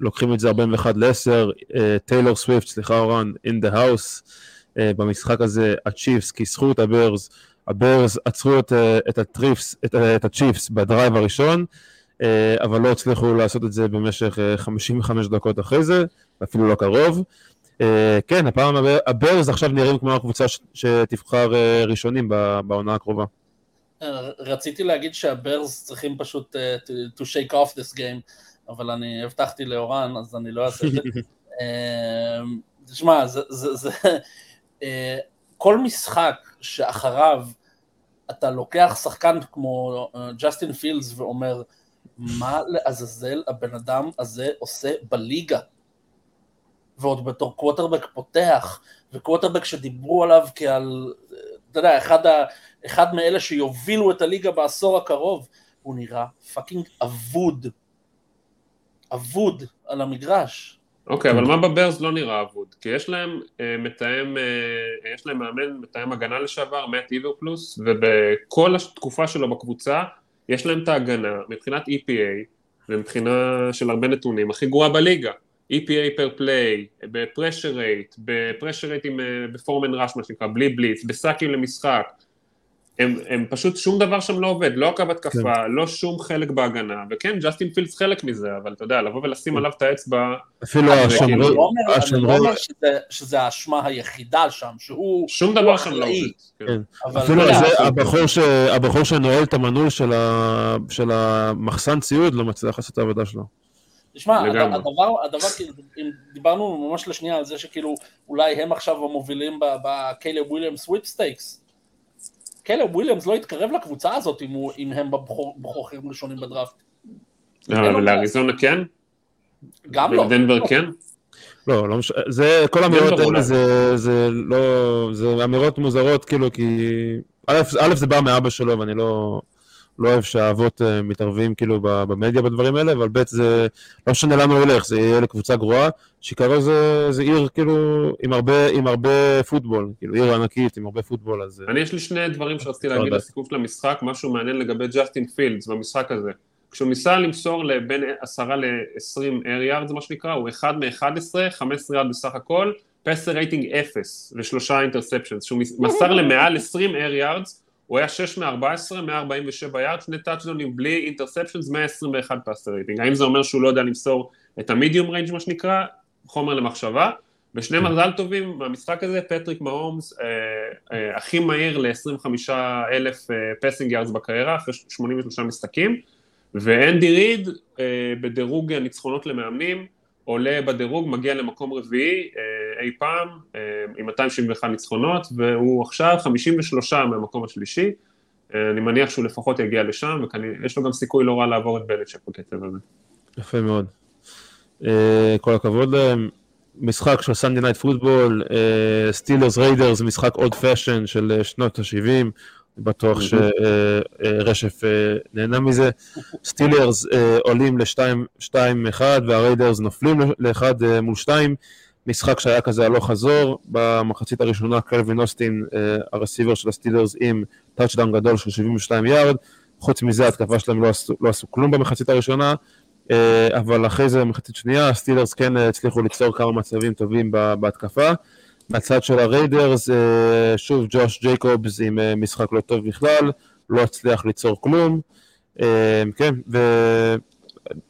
[SPEAKER 1] לוקחים את זה 41 ל-10, טיילור סוויפט, סליחה אורן, the house, uh, במשחק הזה הצ'יפס כיסחו את הברס, הברס עצרו את, uh, את, הצ'יפס, את, uh, את הצ'יפס ב drive הראשון, uh, אבל לא הצליחו לעשות את זה במשך uh, 55 דקות אחרי זה, אפילו לא קרוב. Uh, כן, הפעם הברז עכשיו נראים כמו הקבוצה שתבחר uh, ראשונים בעונה הקרובה.
[SPEAKER 2] רציתי להגיד שהברס צריכים פשוט uh, to, to shake off this game, אבל אני הבטחתי לאורן, אז אני לא אעשה את זה. uh, תשמע, זה, זה, זה, uh, כל משחק שאחריו אתה לוקח שחקן כמו ג'סטין uh, פילדס ואומר, מה לעזאזל הבן אדם הזה עושה בליגה? ועוד בתור קווטרבק פותח, וקווטרבק שדיברו עליו כעל, אתה יודע, אחד ה... אחד מאלה שיובילו את הליגה בעשור הקרוב, הוא נראה fucking אבוד. אבוד על המגרש.
[SPEAKER 3] אוקיי, okay, אבל מה בברס לא נראה אבוד? כי יש להם אה, מתאם, אה, יש להם מאמן, מתאם הגנה לשעבר, מאט איברפלוס, ובכל התקופה שלו בקבוצה, יש להם את ההגנה מבחינת EPA, ומבחינה של הרבה נתונים, הכי גרועה בליגה. EPA פר פליי, בפרשר רייט, בפרשר רייט עם, בפורמן ראש מה שנקרא, בלי בליץ, ב sackים למשחק, הם, הם פשוט, שום דבר שם לא עובד, לא הקו התקפה, כן. לא שום חלק בהגנה, וכן, ג'סטין פילדס חלק מזה, אבל אתה יודע, לבוא ולשים כן. עליו את האצבע...
[SPEAKER 1] אפילו השומרי...
[SPEAKER 2] אני לא אומר שזה, שזה האשמה היחידה שם, שהוא...
[SPEAKER 3] שום דבר שם לא עובד.
[SPEAKER 1] כן. כן. אפילו זה, הבחור, ש, הבחור שנועל את המנעול של, ה, של המחסן ציוד לא מצליח לעשות את העבודה שלו.
[SPEAKER 2] תשמע, הדבר, הדבר, כאילו, אם דיברנו ממש לשנייה על זה שכאילו אולי הם עכשיו המובילים בקיילב וויליאמס sweepstakes, קלב וויליאמס לא יתקרב לקבוצה הזאת אם, הוא, אם הם בוחרים ראשונים בדראפט.
[SPEAKER 3] אבל לאריזונה כן?
[SPEAKER 2] גם לא.
[SPEAKER 3] דנבר כן?
[SPEAKER 1] לא, לא משנה, זה, כל האמירות האלה זה, זה לא, זה אמירות מוזרות כאילו כי, א', זה בא מאבא שלו ואני לא, לא אוהב שהאבות אה, מתערבים כאילו במדיה בדברים האלה, אבל ב' זה לא משנה לאן הוא ילך, זה יהיה לקבוצה גרועה, שעיקרו זה, זה עיר כאילו עם הרבה, עם הרבה פוטבול, כאילו עיר ענקית עם הרבה פוטבול, אז...
[SPEAKER 3] אני יש לי שני דברים שרציתי להגיד לסיכום של המשחק, משהו מעניין לגבי ג'סטין פילדס במשחק הזה. כשהוא ניסה למסור לבין 10 ל-20 air yards מה שנקרא, הוא 1 מ-11, 15 יארד בסך הכל, passer rating 0 ושלושה interceptions, שהוא מסר למעל 20 air yards, הוא היה 6 מ-14, 147 יארד, שני טאצ'דונים בלי interceptions, 121 passer rating. האם זה אומר שהוא לא יודע למסור את ה medium range מה שנקרא, חומר למחשבה? ושני כן. מזל טובים במשחק הזה, פטריק מהומס, אה, אה, הכי מהיר ל-25 אלף passing yards בקריירה, אחרי 83 משחקים, ואנדי ריד אה, בדירוג הניצחונות למאמנים, עולה בדירוג, מגיע למקום רביעי אה, אי פעם, אה, עם 271 ניצחונות, והוא עכשיו 53 מהמקום השלישי, אה, אני מניח שהוא לפחות יגיע לשם, ויש לו גם סיכוי לא רע לעבור את בלצ'ק בקצב הזה.
[SPEAKER 1] יפה מאוד. כל הכבוד להם. משחק של Sunday Night Football, סטילרס ריידרס, משחק old fashion של שנות ה-70, בטוח שרשף אה, נהנה מזה. סטילרס אה, עולים ל-2-1 והריידרס נופלים ל-1 אה, מול 2. משחק שהיה כזה הלוך חזור, במחצית הראשונה קלווין אוסטין, ה receiver של הסטילרס עם טאצ'דאון גדול של 72 יארד, חוץ מזה התקפה שלהם לא עשו, לא עשו כלום במחצית הראשונה, אבל אחרי זה במחצית שנייה הסטילרס כן הצליחו ליצור כמה מצבים טובים בהתקפה. מהצד של הריידרס, אה, שוב ג'וש ג'ייקובס עם אה, משחק לא טוב בכלל, לא הצליח ליצור כלום, אה, כן,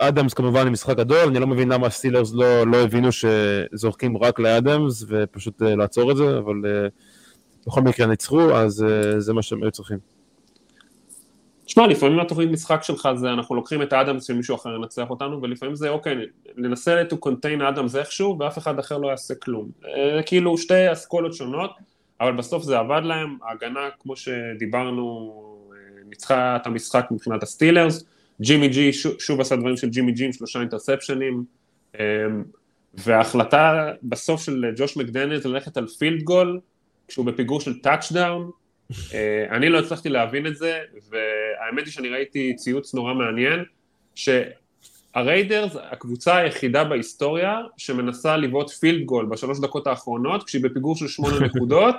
[SPEAKER 1] ואדמס כמובן עם משחק גדול, אני לא מבין למה הסטילרס לא, לא הבינו שזורקים רק לאדמס ופשוט לעצור את זה, אבל בכל מקרה ניצחו, אז זה מה שהם היו צריכים.
[SPEAKER 3] תשמע, לפעמים התוכנית משחק שלך זה אנחנו לוקחים את האדמס שמישהו אחר ינצח אותנו, ולפעמים זה אוקיי, ננסה to contain האדמס איכשהו, ואף אחד אחר לא יעשה כלום. אה, כאילו שתי אסכולות שונות, אבל בסוף זה עבד להם, ההגנה כמו שדיברנו אה, ניצחה את המשחק מבחינת הסטילרס, ג'ימי ג'י שוב עשה דברים של ג'ימי ג'י עם שלושה אינטרספשנים, אה, וההחלטה בסוף של ג'וש מקדניאלס ללכת על field goal, כשהוא בפיגור של טאצ'דאון, אני לא הצלחתי להבין את זה, והאמת היא שאני ראיתי ציוץ נורא מעניין, שהריידרס, הקבוצה היחידה בהיסטוריה שמנסה לבעוט field goal בשלוש דקות האחרונות, כשהיא בפיגור של שמונה נקודות,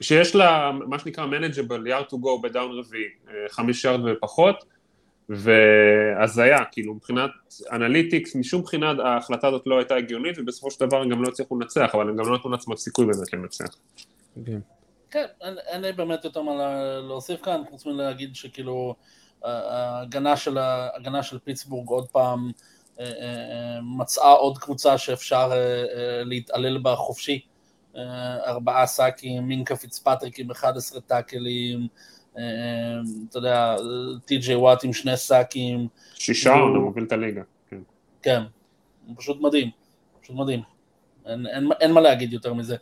[SPEAKER 3] שיש לה מה שנקרא manageable yard to go בדאון רביעי, אה, חמש יארד ופחות, והזיה, כאילו מבחינת analytics, משום בחינה ההחלטה הזאת לא הייתה הגיונית, ובסופו של דבר הם גם לא הצליחו לנצח, אבל הם גם לא נתנו לעצמם סיכוי באמת לנצח. Okay.
[SPEAKER 2] כן, אין לי באמת יותר מה להוסיף כאן, חוץ מלהגיד שכאילו ההגנה של, ההגנה של פיטסבורג עוד פעם אה, אה, מצאה עוד קבוצה שאפשר אה, להתעלל בה חופשי. ארבעה סאקים, מינקה פיצפטריק עם 11 טאקלים, אתה יודע, טי.ג'יי וואט עם שני סאקים.
[SPEAKER 3] שישה, הוא מוביל את הליגה. כן,
[SPEAKER 2] כן, פשוט מדהים, פשוט מדהים. אין, אין, אין מה להגיד יותר מזה.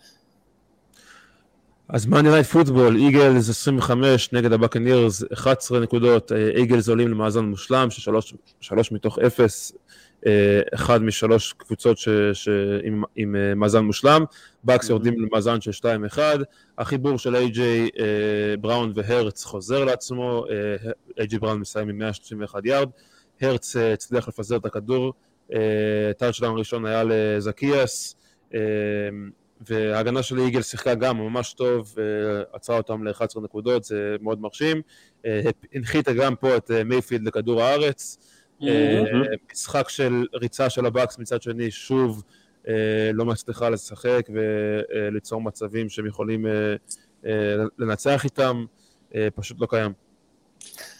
[SPEAKER 1] אז Monday Night Football, איגלס 25 נגד הבאקנירס 11 נקודות, איגלס עולים למאזן מושלם של 3, 3 מתוך 0, אה, אחד משלוש קבוצות ש, ש, עם, עם אה, מאזן מושלם, בקס יורדים למאזן של 2-1, החיבור של איי-ג'יי אה, בראון והרץ חוזר לעצמו, איי-ג'יי בראון מסיים עם 131 יארד, הרץ הצליח לפזר את הכדור, טאצ'דאון ראשון היה לזקיאוס, וההגנה של איגלס שיחקה גם ממש טוב, אה, עצרה אותם ל-11 נקודות, זה מאוד מרשים. אה, הנחיתה גם פה את אה, מייפילד לכדור הארץ. משחק של ריצה של הבאקס מצד שני, שוב לא מצליחה לשחק וליצור מצבים שהם יכולים לנצח איתם. פשוט לא קיים.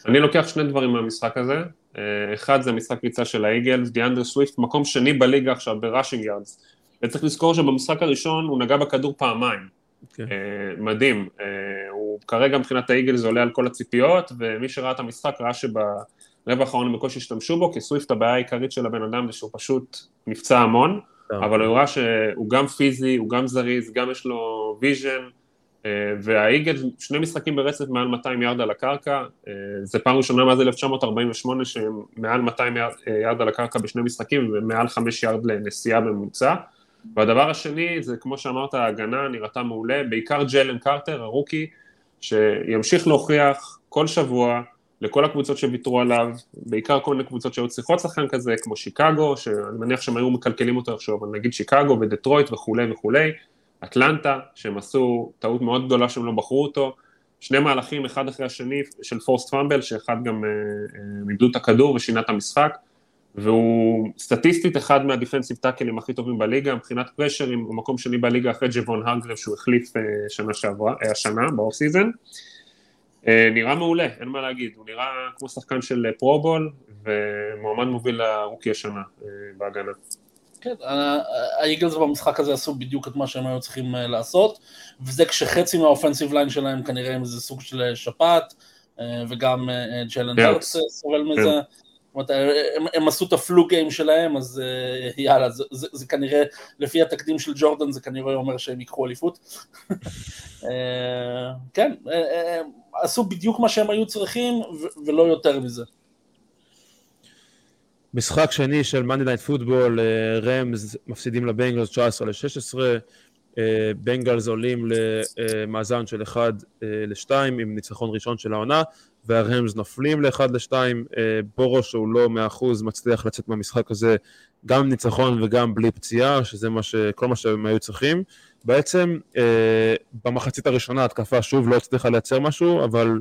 [SPEAKER 3] אני לוקח שני דברים מהמשחק הזה, אחד זה משחק ריצה של האיגלס, דיאנדרה סוויפט, מקום שני בליגה עכשיו ב rushing yards, וצריך לזכור שבמשחק הראשון הוא נגע בכדור פעמיים, okay. כן. אה, מדהים, הוא כרגע מבחינת האיגלס עולה על כל הציפיות, ומי שראה את המשחק ראה שברבע האחרון הם בקושי השתמשו בו, כי סוויפט הבעיה העיקרית של הבן אדם זה שהוא פשוט נפצע המון, אבל הוא ראה שהוא גם פיזי, הוא גם זריז, גם יש לו vision, אה, והאיגלס, שני משחקים ברצף מעל 200 יארד על הקרקע, אה, זה פעם ראשונה מאז 1948 שהם מעל 200 יארד, אה, יארד על הקרקע בשני משחקים ומעל 5 יארד לנשיאה בממוצע. והדבר השני זה כמו שאמרת ההגנה נראתה מעולה, בעיקר ג'לן קרטר הרוקי שימשיך להוכיח כל שבוע לכל הקבוצות שוויתרו עליו, בעיקר כל מיני קבוצות שהיו צריכות שחקן כזה כמו שיקגו, שאני מניח שהם היו מקלקלים אותו עכשיו, אבל נגיד שיקגו ודטרויט וכולי וכולי אטלנטה, שהם עשו טעות מאוד גדולה שהם לא בחרו אותו, שני מהלכים אחד אחרי השני של פורסט פאמבל, שאחד גם איבדו אה, את הכדור ושינה את המשחק, והוא סטטיסטית אחד מה defensive טאקלים הכי טובים בליגה, מבחינת פרשרים הוא מקום שני בליגה אחרי ג'וון הרגרב שהוא החליף אה, שנה שעברה, אה, השנה, ב off season. נראה מעולה, אין מה להגיד, הוא נראה כמו שחקן של Pro Bowl ומועמד מוביל ל rookie השנה בהגנה.
[SPEAKER 2] כן, האיגלס במשחק הזה עשו בדיוק את מה שהם היו צריכים אה, לעשות, וזה כשחצי מה offensive line שלהם כנראה עם איזה סוג של אה, שפעת, אה, וגם ג'לן הרץ סובל מזה. אומרת, הם, הם עשו את ה flu game שלהם, אז יאללה, זה, זה, זה כנראה, לפי התקדים של ג'ורדן, זה כנראה אומר שהם ייקחו אליפות. כן, עשו בדיוק מה שהם היו צריכים, ולא יותר מזה.
[SPEAKER 1] משחק שני של Monday Night Football, ראמס מפסידים לבנגלס 19 ל-16, בנגלס עולים למאזן של 1 ל-2 עם ניצחון ראשון של העונה, והרמז נופלים ל-1 ל-2, בורו שהוא לא 100% מצליח לצאת מהמשחק הזה גם עם ניצחון וגם בלי פציעה, שזה מה ש... כל מה שהם היו צריכים. בעצם במחצית הראשונה ההתקפה שוב לא הצליחה לייצר משהו, אבל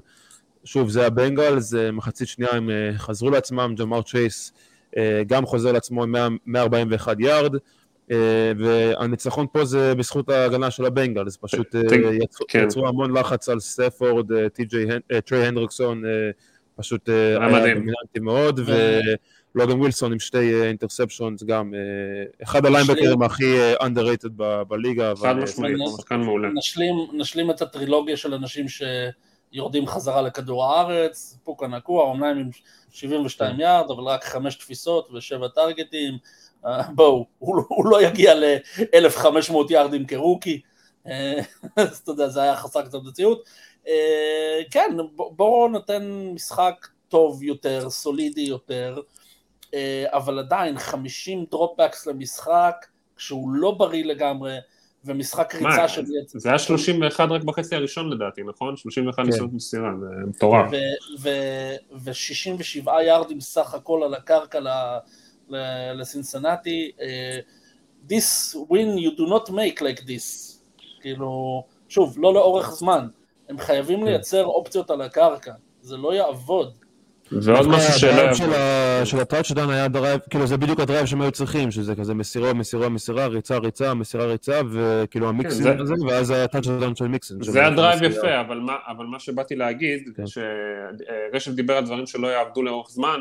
[SPEAKER 1] שוב זה הבנגלס, מחצית שנייה הם חזרו לעצמם, ג'מאר צ'ייס אה, גם חוזר לעצמו עם 141 יארד, אה, והניצחון פה זה בזכות ההגנה של הבנגלס, פשוט אה, יצרו, כן. יצרו המון לחץ על סטפורד, טרי הנדרקסון, פשוט היה דומיננטי מאוד, ולוגן ווילסון עם שתי interceptions גם, אחד הליינבקרים הכי underrated בליגה.
[SPEAKER 3] חד משמעית, שחקן מעולה.
[SPEAKER 2] נשלים את הטרילוגיה של אנשים ש... יורדים חזרה לכדור הארץ, פוקה נקואה, אומנם עם 72 כן. יארד, אבל רק חמש תפיסות ושבע טרגטים, אה, בואו, הוא, לא, הוא לא יגיע ל-1500 יארדים כרוקי, אה, אז אתה יודע, זה היה חסר קצת מציאות. אה, כן, בואו נותן משחק טוב יותר, סולידי יותר, אבל עדיין 50 דרופבקס למשחק, כשהוא לא בריא לגמרי, ומשחק ריצה של...
[SPEAKER 3] זה היה 31 רק בחצי הראשון לדעתי, נכון? 31 כן. ניסיונות מסירה, זה מטורף.
[SPEAKER 2] ו-67 יארדים סך הכל על הקרקע לסינסנטי. אה, this win you do not make like this. כאילו, שוב, לא לאורך זמן. הם חייבים כן. לייצר אופציות על הקרקע. זה לא יעבוד.
[SPEAKER 3] ועוד משהו שלא...
[SPEAKER 1] של הטאצ'דאון היה drive, כאילו זה בדיוק ה drive שהם היו צריכים, שזה כזה מסירה, מסירה, מסירה, ריצה, ריצה, מסירה, ריצה, וכאילו ה mixing כן, הזה, ואז הטאצ'דאון של מיקסון.
[SPEAKER 3] זה ה drive יפה, אבל מה שבאתי להגיד, כן. שרשת דיבר על דברים שלא יעבדו לאורך זמן,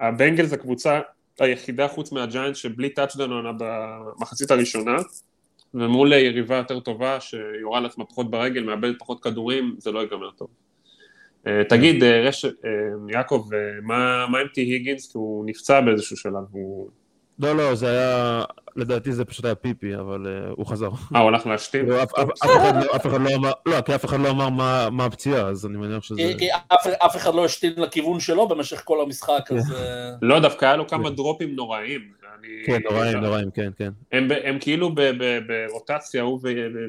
[SPEAKER 3] הבנגלס הקבוצה היחידה חוץ מהג'איינטס שבלי טאצ'דאון העונה במחצית הראשונה, ומול יריבה יותר טובה שיורה לעצמה פחות ברגל, מאבדת פחות כדורים, זה לא ייגמר טוב. אה, תגיד, אה, רש... אה, יעקב, מה, מה עם טי היגינס? כי הוא נפצע באיזשהו שלב, הוא...
[SPEAKER 1] לא, לא, זה היה, לדעתי זה פשוט היה פיפי, אבל uh, הוא חזר.
[SPEAKER 3] אה, הוא הלך להשתין?
[SPEAKER 1] לא, אף, אחד, לא, אמר, לא, כי אף אחד לא אמר מה, מה הפציעה, אז אני מניח שזה...
[SPEAKER 2] כי אף, אף אחד לא השתין לכיוון שלו במשך כל המשחק, אז...
[SPEAKER 3] לא, דווקא היה לו כמה דרופים נוראים.
[SPEAKER 1] אני... כן, נוראים, נוראים, כן, כן.
[SPEAKER 3] הם, הם כאילו ברוטציה, הוא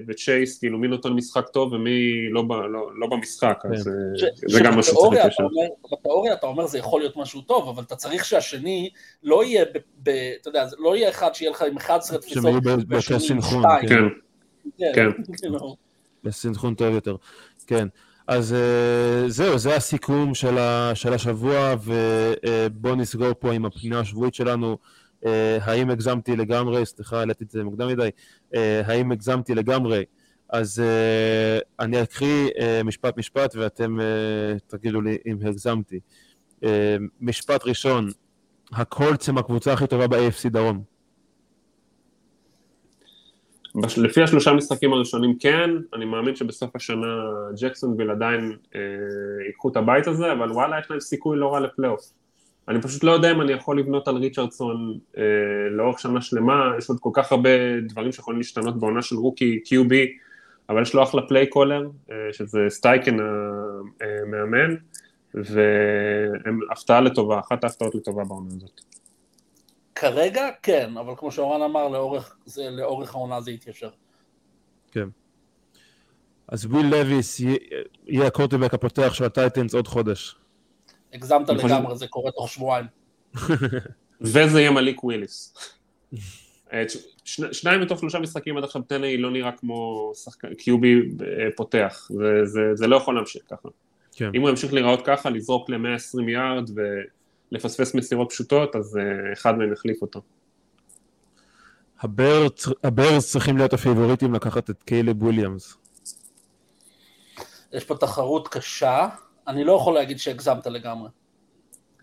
[SPEAKER 3] וצ'ייס, כאילו מי נותן משחק טוב ומי לא, לא, לא במשחק, כן. אז ש, אה, זה גם משהו שצריך לשאול.
[SPEAKER 2] בתיאוריה אתה אומר זה יכול להיות משהו טוב, אבל אתה צריך שהשני לא יהיה, ב, ב, אתה יודע, לא יהיה אחד שיהיה לך עם 11 תפיסות,
[SPEAKER 1] שהם יהיו באותו סינכרון,
[SPEAKER 3] כן. כן. כן.
[SPEAKER 1] בסינכרון טוב יותר, כן. אז uh, זהו, זה הסיכום של, ה, של השבוע, ובואו uh, נסגור פה עם הפנייה השבועית שלנו. אה, האם הגזמתי לגמרי, סליחה, העליתי את זה מוקדם מדי, אה, האם הגזמתי לגמרי אז uh, אני אקריא משפט משפט ואתם תגידו לי אם הגזמתי. משפט ראשון, הקולטס הם הקבוצה הכי טובה ב-AFC דרום.
[SPEAKER 3] לפי השלושה משחקים הראשונים כן, אני מאמין שבסוף השנה ג'קסונוויל עדיין אה, ייקחו את הבית הזה, אבל וואלה יש להם סיכוי לא רע לפלייאוף. אני פשוט לא יודע אם אני יכול לבנות על ריצ'רדסון אה, לאורך שנה שלמה, יש עוד כל כך הרבה דברים שיכולים להשתנות בעונה של rookie QB, אבל יש לו אחלה play caller, אה, שזה סטייכן המאמן, והם הפתעה לטובה, אחת ההפתעות לטובה בעונה הזאת.
[SPEAKER 2] כרגע כן, אבל כמו שאורן אמר, לאורך, זה, לאורך העונה זה יתיישר.
[SPEAKER 1] כן. אז וויל לוויס יהיה- הקוורטרבק הפותח של הטייטנס עוד חודש.
[SPEAKER 2] הגזמת לגמרי, זה קורה תוך שבועיים.
[SPEAKER 3] וזה יהיה מליק וויליס. אה, שני- שניים מתוך שלושה משחקים עד עכשיו טנהיל לא נראה כמו שחקן QB אה, פותח, זה, זה, זה לא יכול להמשיך ככה.
[SPEAKER 1] כן.
[SPEAKER 3] אם הוא ימשיך להיראות ככה, לזרוק ל-120 יארד ולפספס מסירות פשוטות, אז אה, אחד מהם יחליף אותו.
[SPEAKER 1] הברס הברס צריכים להיות הפיבוריטים לקחת את קיילב וויליאמס.
[SPEAKER 2] יש פה תחרות קשה, אני לא יכול להגיד שהגזמת לגמרי.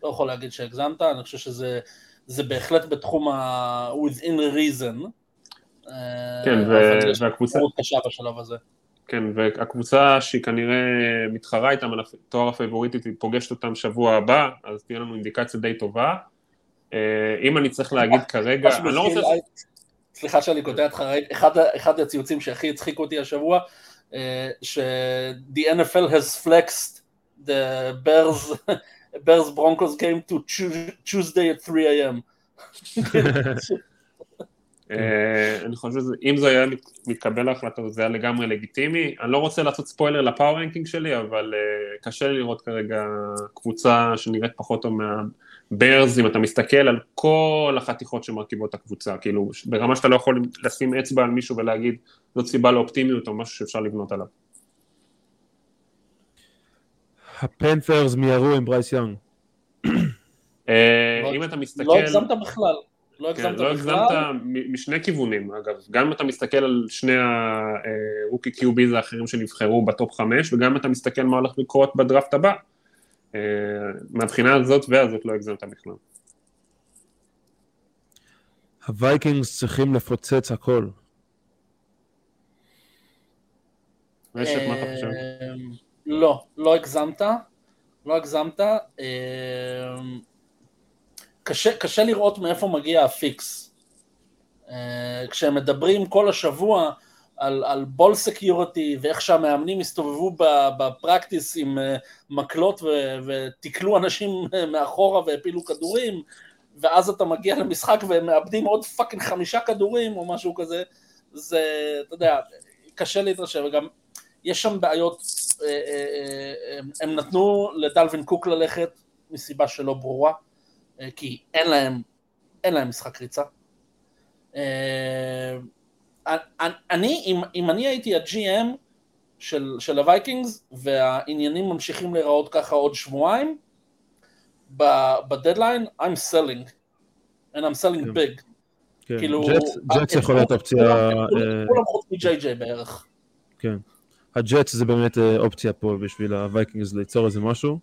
[SPEAKER 2] לא יכול להגיד שהגזמת, אני חושב שזה זה בהחלט בתחום ה... within reason. אה,
[SPEAKER 3] כן, ו- והקבוצה-
[SPEAKER 2] קשה בשלב הזה.
[SPEAKER 3] כן, והקבוצה שהיא כנראה מתחרה איתם על התואר הפייבוריטית, היא פוגשת אותם שבוע הבא, אז תהיה לנו אינדיקציה די טובה. אה, אם אני צריך להגיד כרגע, אני לא רוצה...
[SPEAKER 2] סליחה שאני קוטע אותך, אחד אחד הציוצים שהכי הצחיקו אותי השבוע, אה, ש-the NFL has flexed the Bears, Bears Broncos game to Tues- Tuesday at 3 a.m.
[SPEAKER 3] אה, אני חושב שאם זה היה מת- מתקבל ההחלטה, זה היה לגמרי לגיטימי. אני לא רוצה לעשות ספוילר ל power ranking שלי, אבל אה, קשה לי לראות כרגע קבוצה שנראית פחות טוב מהבירס, אם אתה מסתכל על כל החתיכות שמרכיבות את הקבוצה, כאילו ברמה שאתה לא יכול לשים אצבע על מישהו ולהגיד זאת סיבה לאופטימיות או משהו שאפשר לבנות עליו.
[SPEAKER 1] הפנת'רס מיהרו עם ברייס יאנג.
[SPEAKER 3] אה,
[SPEAKER 2] לא-
[SPEAKER 3] אם אתה מסתכל...
[SPEAKER 2] לא הגזמת בכלל. לא
[SPEAKER 3] כן,
[SPEAKER 2] הגזמת
[SPEAKER 3] לא
[SPEAKER 2] בכלל.
[SPEAKER 3] הגזמת מ- משני כיוונים, אגב. גם אם אתה מסתכל על שני ה rookie QBs האחרים שנבחרו ב top חמש, וגם אם אתה מסתכל מה הולך לקרות בדראפט הבא. אה, מהבחינה הזאת והזאת לא הגזמת בכלל.
[SPEAKER 1] הווייקינגס צריכים לפוצץ הכל.
[SPEAKER 3] רשת, מה אתה חושב?
[SPEAKER 2] לא, לא הגזמת, לא הגזמת. אמ, קשה, קשה לראות מאיפה מגיע ה fix. אה, כשהם מדברים כל השבוע על, על ball security ואיך שהמאמנים הסתובבו ב practice עם אה, מקלות ו- ותיקלו אנשים מאחורה והפילו כדורים, ואז אתה מגיע למשחק והם מאבדים עוד fucking חמישה כדורים או משהו כזה, זה, אתה יודע, קשה להתרשם, וגם יש שם בעיות, אה, אה, אה, הם- נתנו לדלווין קוק ללכת מסיבה שלא ברורה, כי אין להם, אין להם משחק ריצה. אני- אם, אם אני הייתי ה-GM של, של הווייקינגס והעניינים ממשיכים להיראות ככה עוד שבועיים, בדדליין, I'm selling, and I'm selling
[SPEAKER 1] כן.
[SPEAKER 2] big.
[SPEAKER 1] כן.
[SPEAKER 2] כאילו,
[SPEAKER 1] ג'טס- יכול להיות אופציה,
[SPEAKER 2] כולם- כולם חוץ מג'יי ג'יי בערך.
[SPEAKER 1] כן. הג'טס זה באמת אה, אופציה פה בשביל הווייקינגס ליצור איזה משהו.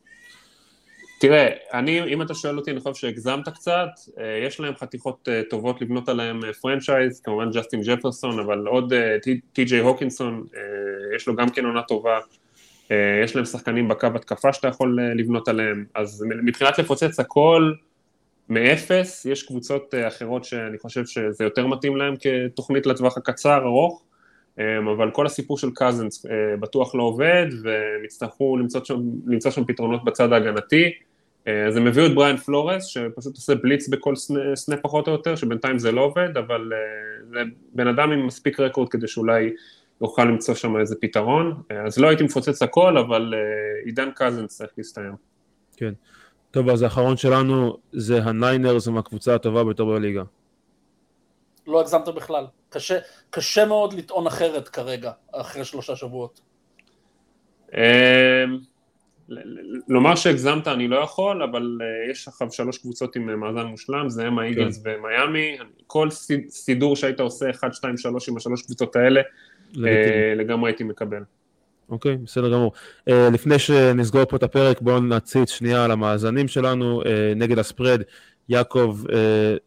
[SPEAKER 3] תראה, אני, אם אתה שואל אותי, אני חושב שהגזמת קצת, אה, יש להם חתיכות אה, טובות לבנות עליהם franchise, כמובן ג'סטין ג'פרסון, אבל עוד טי- טי.ג'יי הוקינסון, יש לו גם כן עונה טובה, יש להם שחקנים בקו התקפה שאתה יכול לבנות עליהם, אז מבחינת לפוצץ הכל מאפס, יש קבוצות אחרות שאני חושב שזה יותר מתאים להם כתוכנית לטווח הקצר, ארוך, אבל כל הסיפור של קזנס אה, בטוח לא עובד, והם יצטרכו למצוא שם, למצוא שם פתרונות בצד ההגנתי. אה, אז הם הביאו את בריאן פלורס, שפשוט עושה בליץ בכל snap, snap פחות או יותר, שבינתיים זה לא עובד, אבל אה, זה בן אדם עם מספיק record כדי שאולי יוכל למצוא שם איזה פתרון. אז לא הייתי מפוצץ הכל, אבל עידן קזנס צריך להסתיים.
[SPEAKER 1] כן. טוב, אז האחרון שלנו זה הניינרס, הם הקבוצה הטובה ביותר בליגה.
[SPEAKER 2] לא הגזמת בכלל. קשה, קשה מאוד לטעון אחרת כרגע, אחרי שלושה שבועות.
[SPEAKER 3] ל- לומר שהגזמת אני לא יכול, אבל אה, יש עכשיו שלוש קבוצות עם אה, מאזן מושלם, זה הם האיגלס ומיאמי, כל סי- סידור שהיית עושה 1, 2, 3 עם השלוש קבוצות האלה, אה, לגמרי הייתי מקבל.
[SPEAKER 1] אוקיי, בסדר גמור. Uh, לפני שנסגור פה את הפרק, בואו נציץ שנייה על המאזנים שלנו uh, נגד הספרד. יעקב, uh,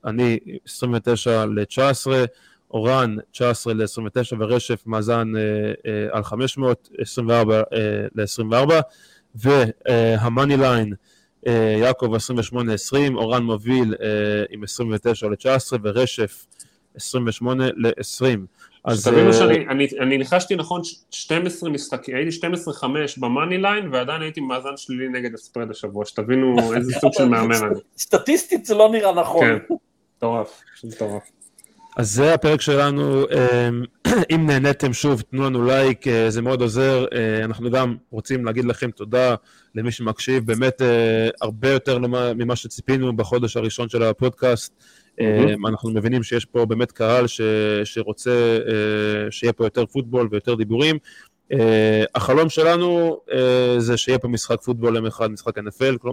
[SPEAKER 1] אני 29 ל-19, אורן 19 ל-29 ורשף מאזן uh, uh, על 500, 24 uh, ל-24, והמאני ליין, uh, יעקב 28-20, אורן מוביל uh, עם 29 ל-19 ורשף 28 ל-20.
[SPEAKER 3] אז תבינו uh, שאני אני, אני ניחשתי נכון 12 משחקים, הייתי 12-5 ב money line ועדיין הייתי מאזן שלילי נגד ה spread השבוע, שתבינו איזה סוג של מהמר אני.
[SPEAKER 2] סטטיסטית זה לא נראה נכון.
[SPEAKER 3] כן, מטורף, מטורף.
[SPEAKER 1] אז זה הפרק שלנו, אמ, אם נהניתם שוב תנו לנו לייק, אה, זה מאוד עוזר, אה, אנחנו גם רוצים להגיד לכם תודה למי שמקשיב, באמת הרבה יותר ממה שציפינו בחודש הראשון של הפודקאסט. Mm-hmm. אנחנו מבינים שיש פה באמת קהל ש, שרוצה אה, שיהיה פה יותר פוטבול ויותר דיבורים. Uh, החלום שלנו uh, זה שיהיה פה משחק פוטבול יום אחד, משחק NFL, uh,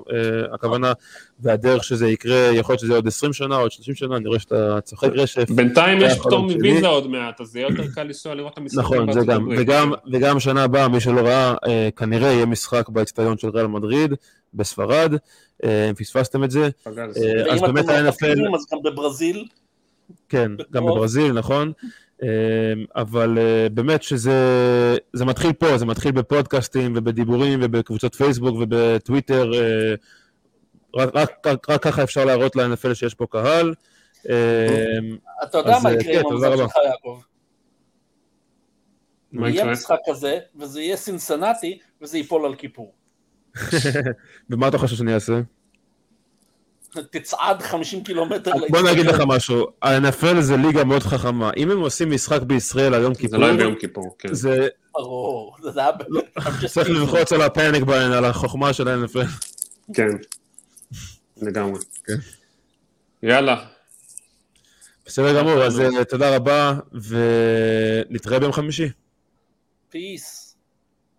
[SPEAKER 1] הכוונה, והדרך שזה יקרה, יכול להיות שזה עוד 20 שנה, עוד 30 שנה, אני רואה שאתה צוחק רשף.
[SPEAKER 3] בינתיים יש פטור מוויזה עוד מעט, אז זה יהיה יותר קל לנסוע לראות את המשחקים
[SPEAKER 1] נכון, זה גם, וגם, וגם שנה הבאה, מי שלא ראה, uh, כנראה יהיה משחק באצטדיון של ריאל מדריד, בספרד, אם פספסתם את זה.
[SPEAKER 2] אז באמת ה-NFL... אז גם בברזיל.
[SPEAKER 1] כן, גם בברזיל, נכון. אבל באמת שזה זה מתחיל פה, זה מתחיל בפודקאסטים ובדיבורים ובקבוצות פייסבוק ובטוויטר, רק, רק, רק, רק ככה אפשר להראות ל-NFL שיש פה קהל.
[SPEAKER 2] אתה יודע מה יקרה עם המזל שלך, יעקב? יהיה משחק כזה, וזה יהיה סינסנטי, וזה ייפול על כיפור.
[SPEAKER 1] ומה אתה חושב שאני אעשה?
[SPEAKER 2] תצעד 50 קילומטר.
[SPEAKER 1] בוא נגיד לך משהו, ה-NFL זה ליגה מאוד חכמה, אם הם עושים משחק בישראל על יום כיפור,
[SPEAKER 3] זה לא ביום כיפור, כן.
[SPEAKER 1] זה...
[SPEAKER 2] ברור, זה היה...
[SPEAKER 1] לא, צריך ללחוץ על הפאניק בהן, על החוכמה של ה-NFL.
[SPEAKER 3] כן, לגמרי. כן. יאללה.
[SPEAKER 1] בסדר גמור, אז אה, תודה רבה, ונתראה ביום חמישי.
[SPEAKER 2] Peace.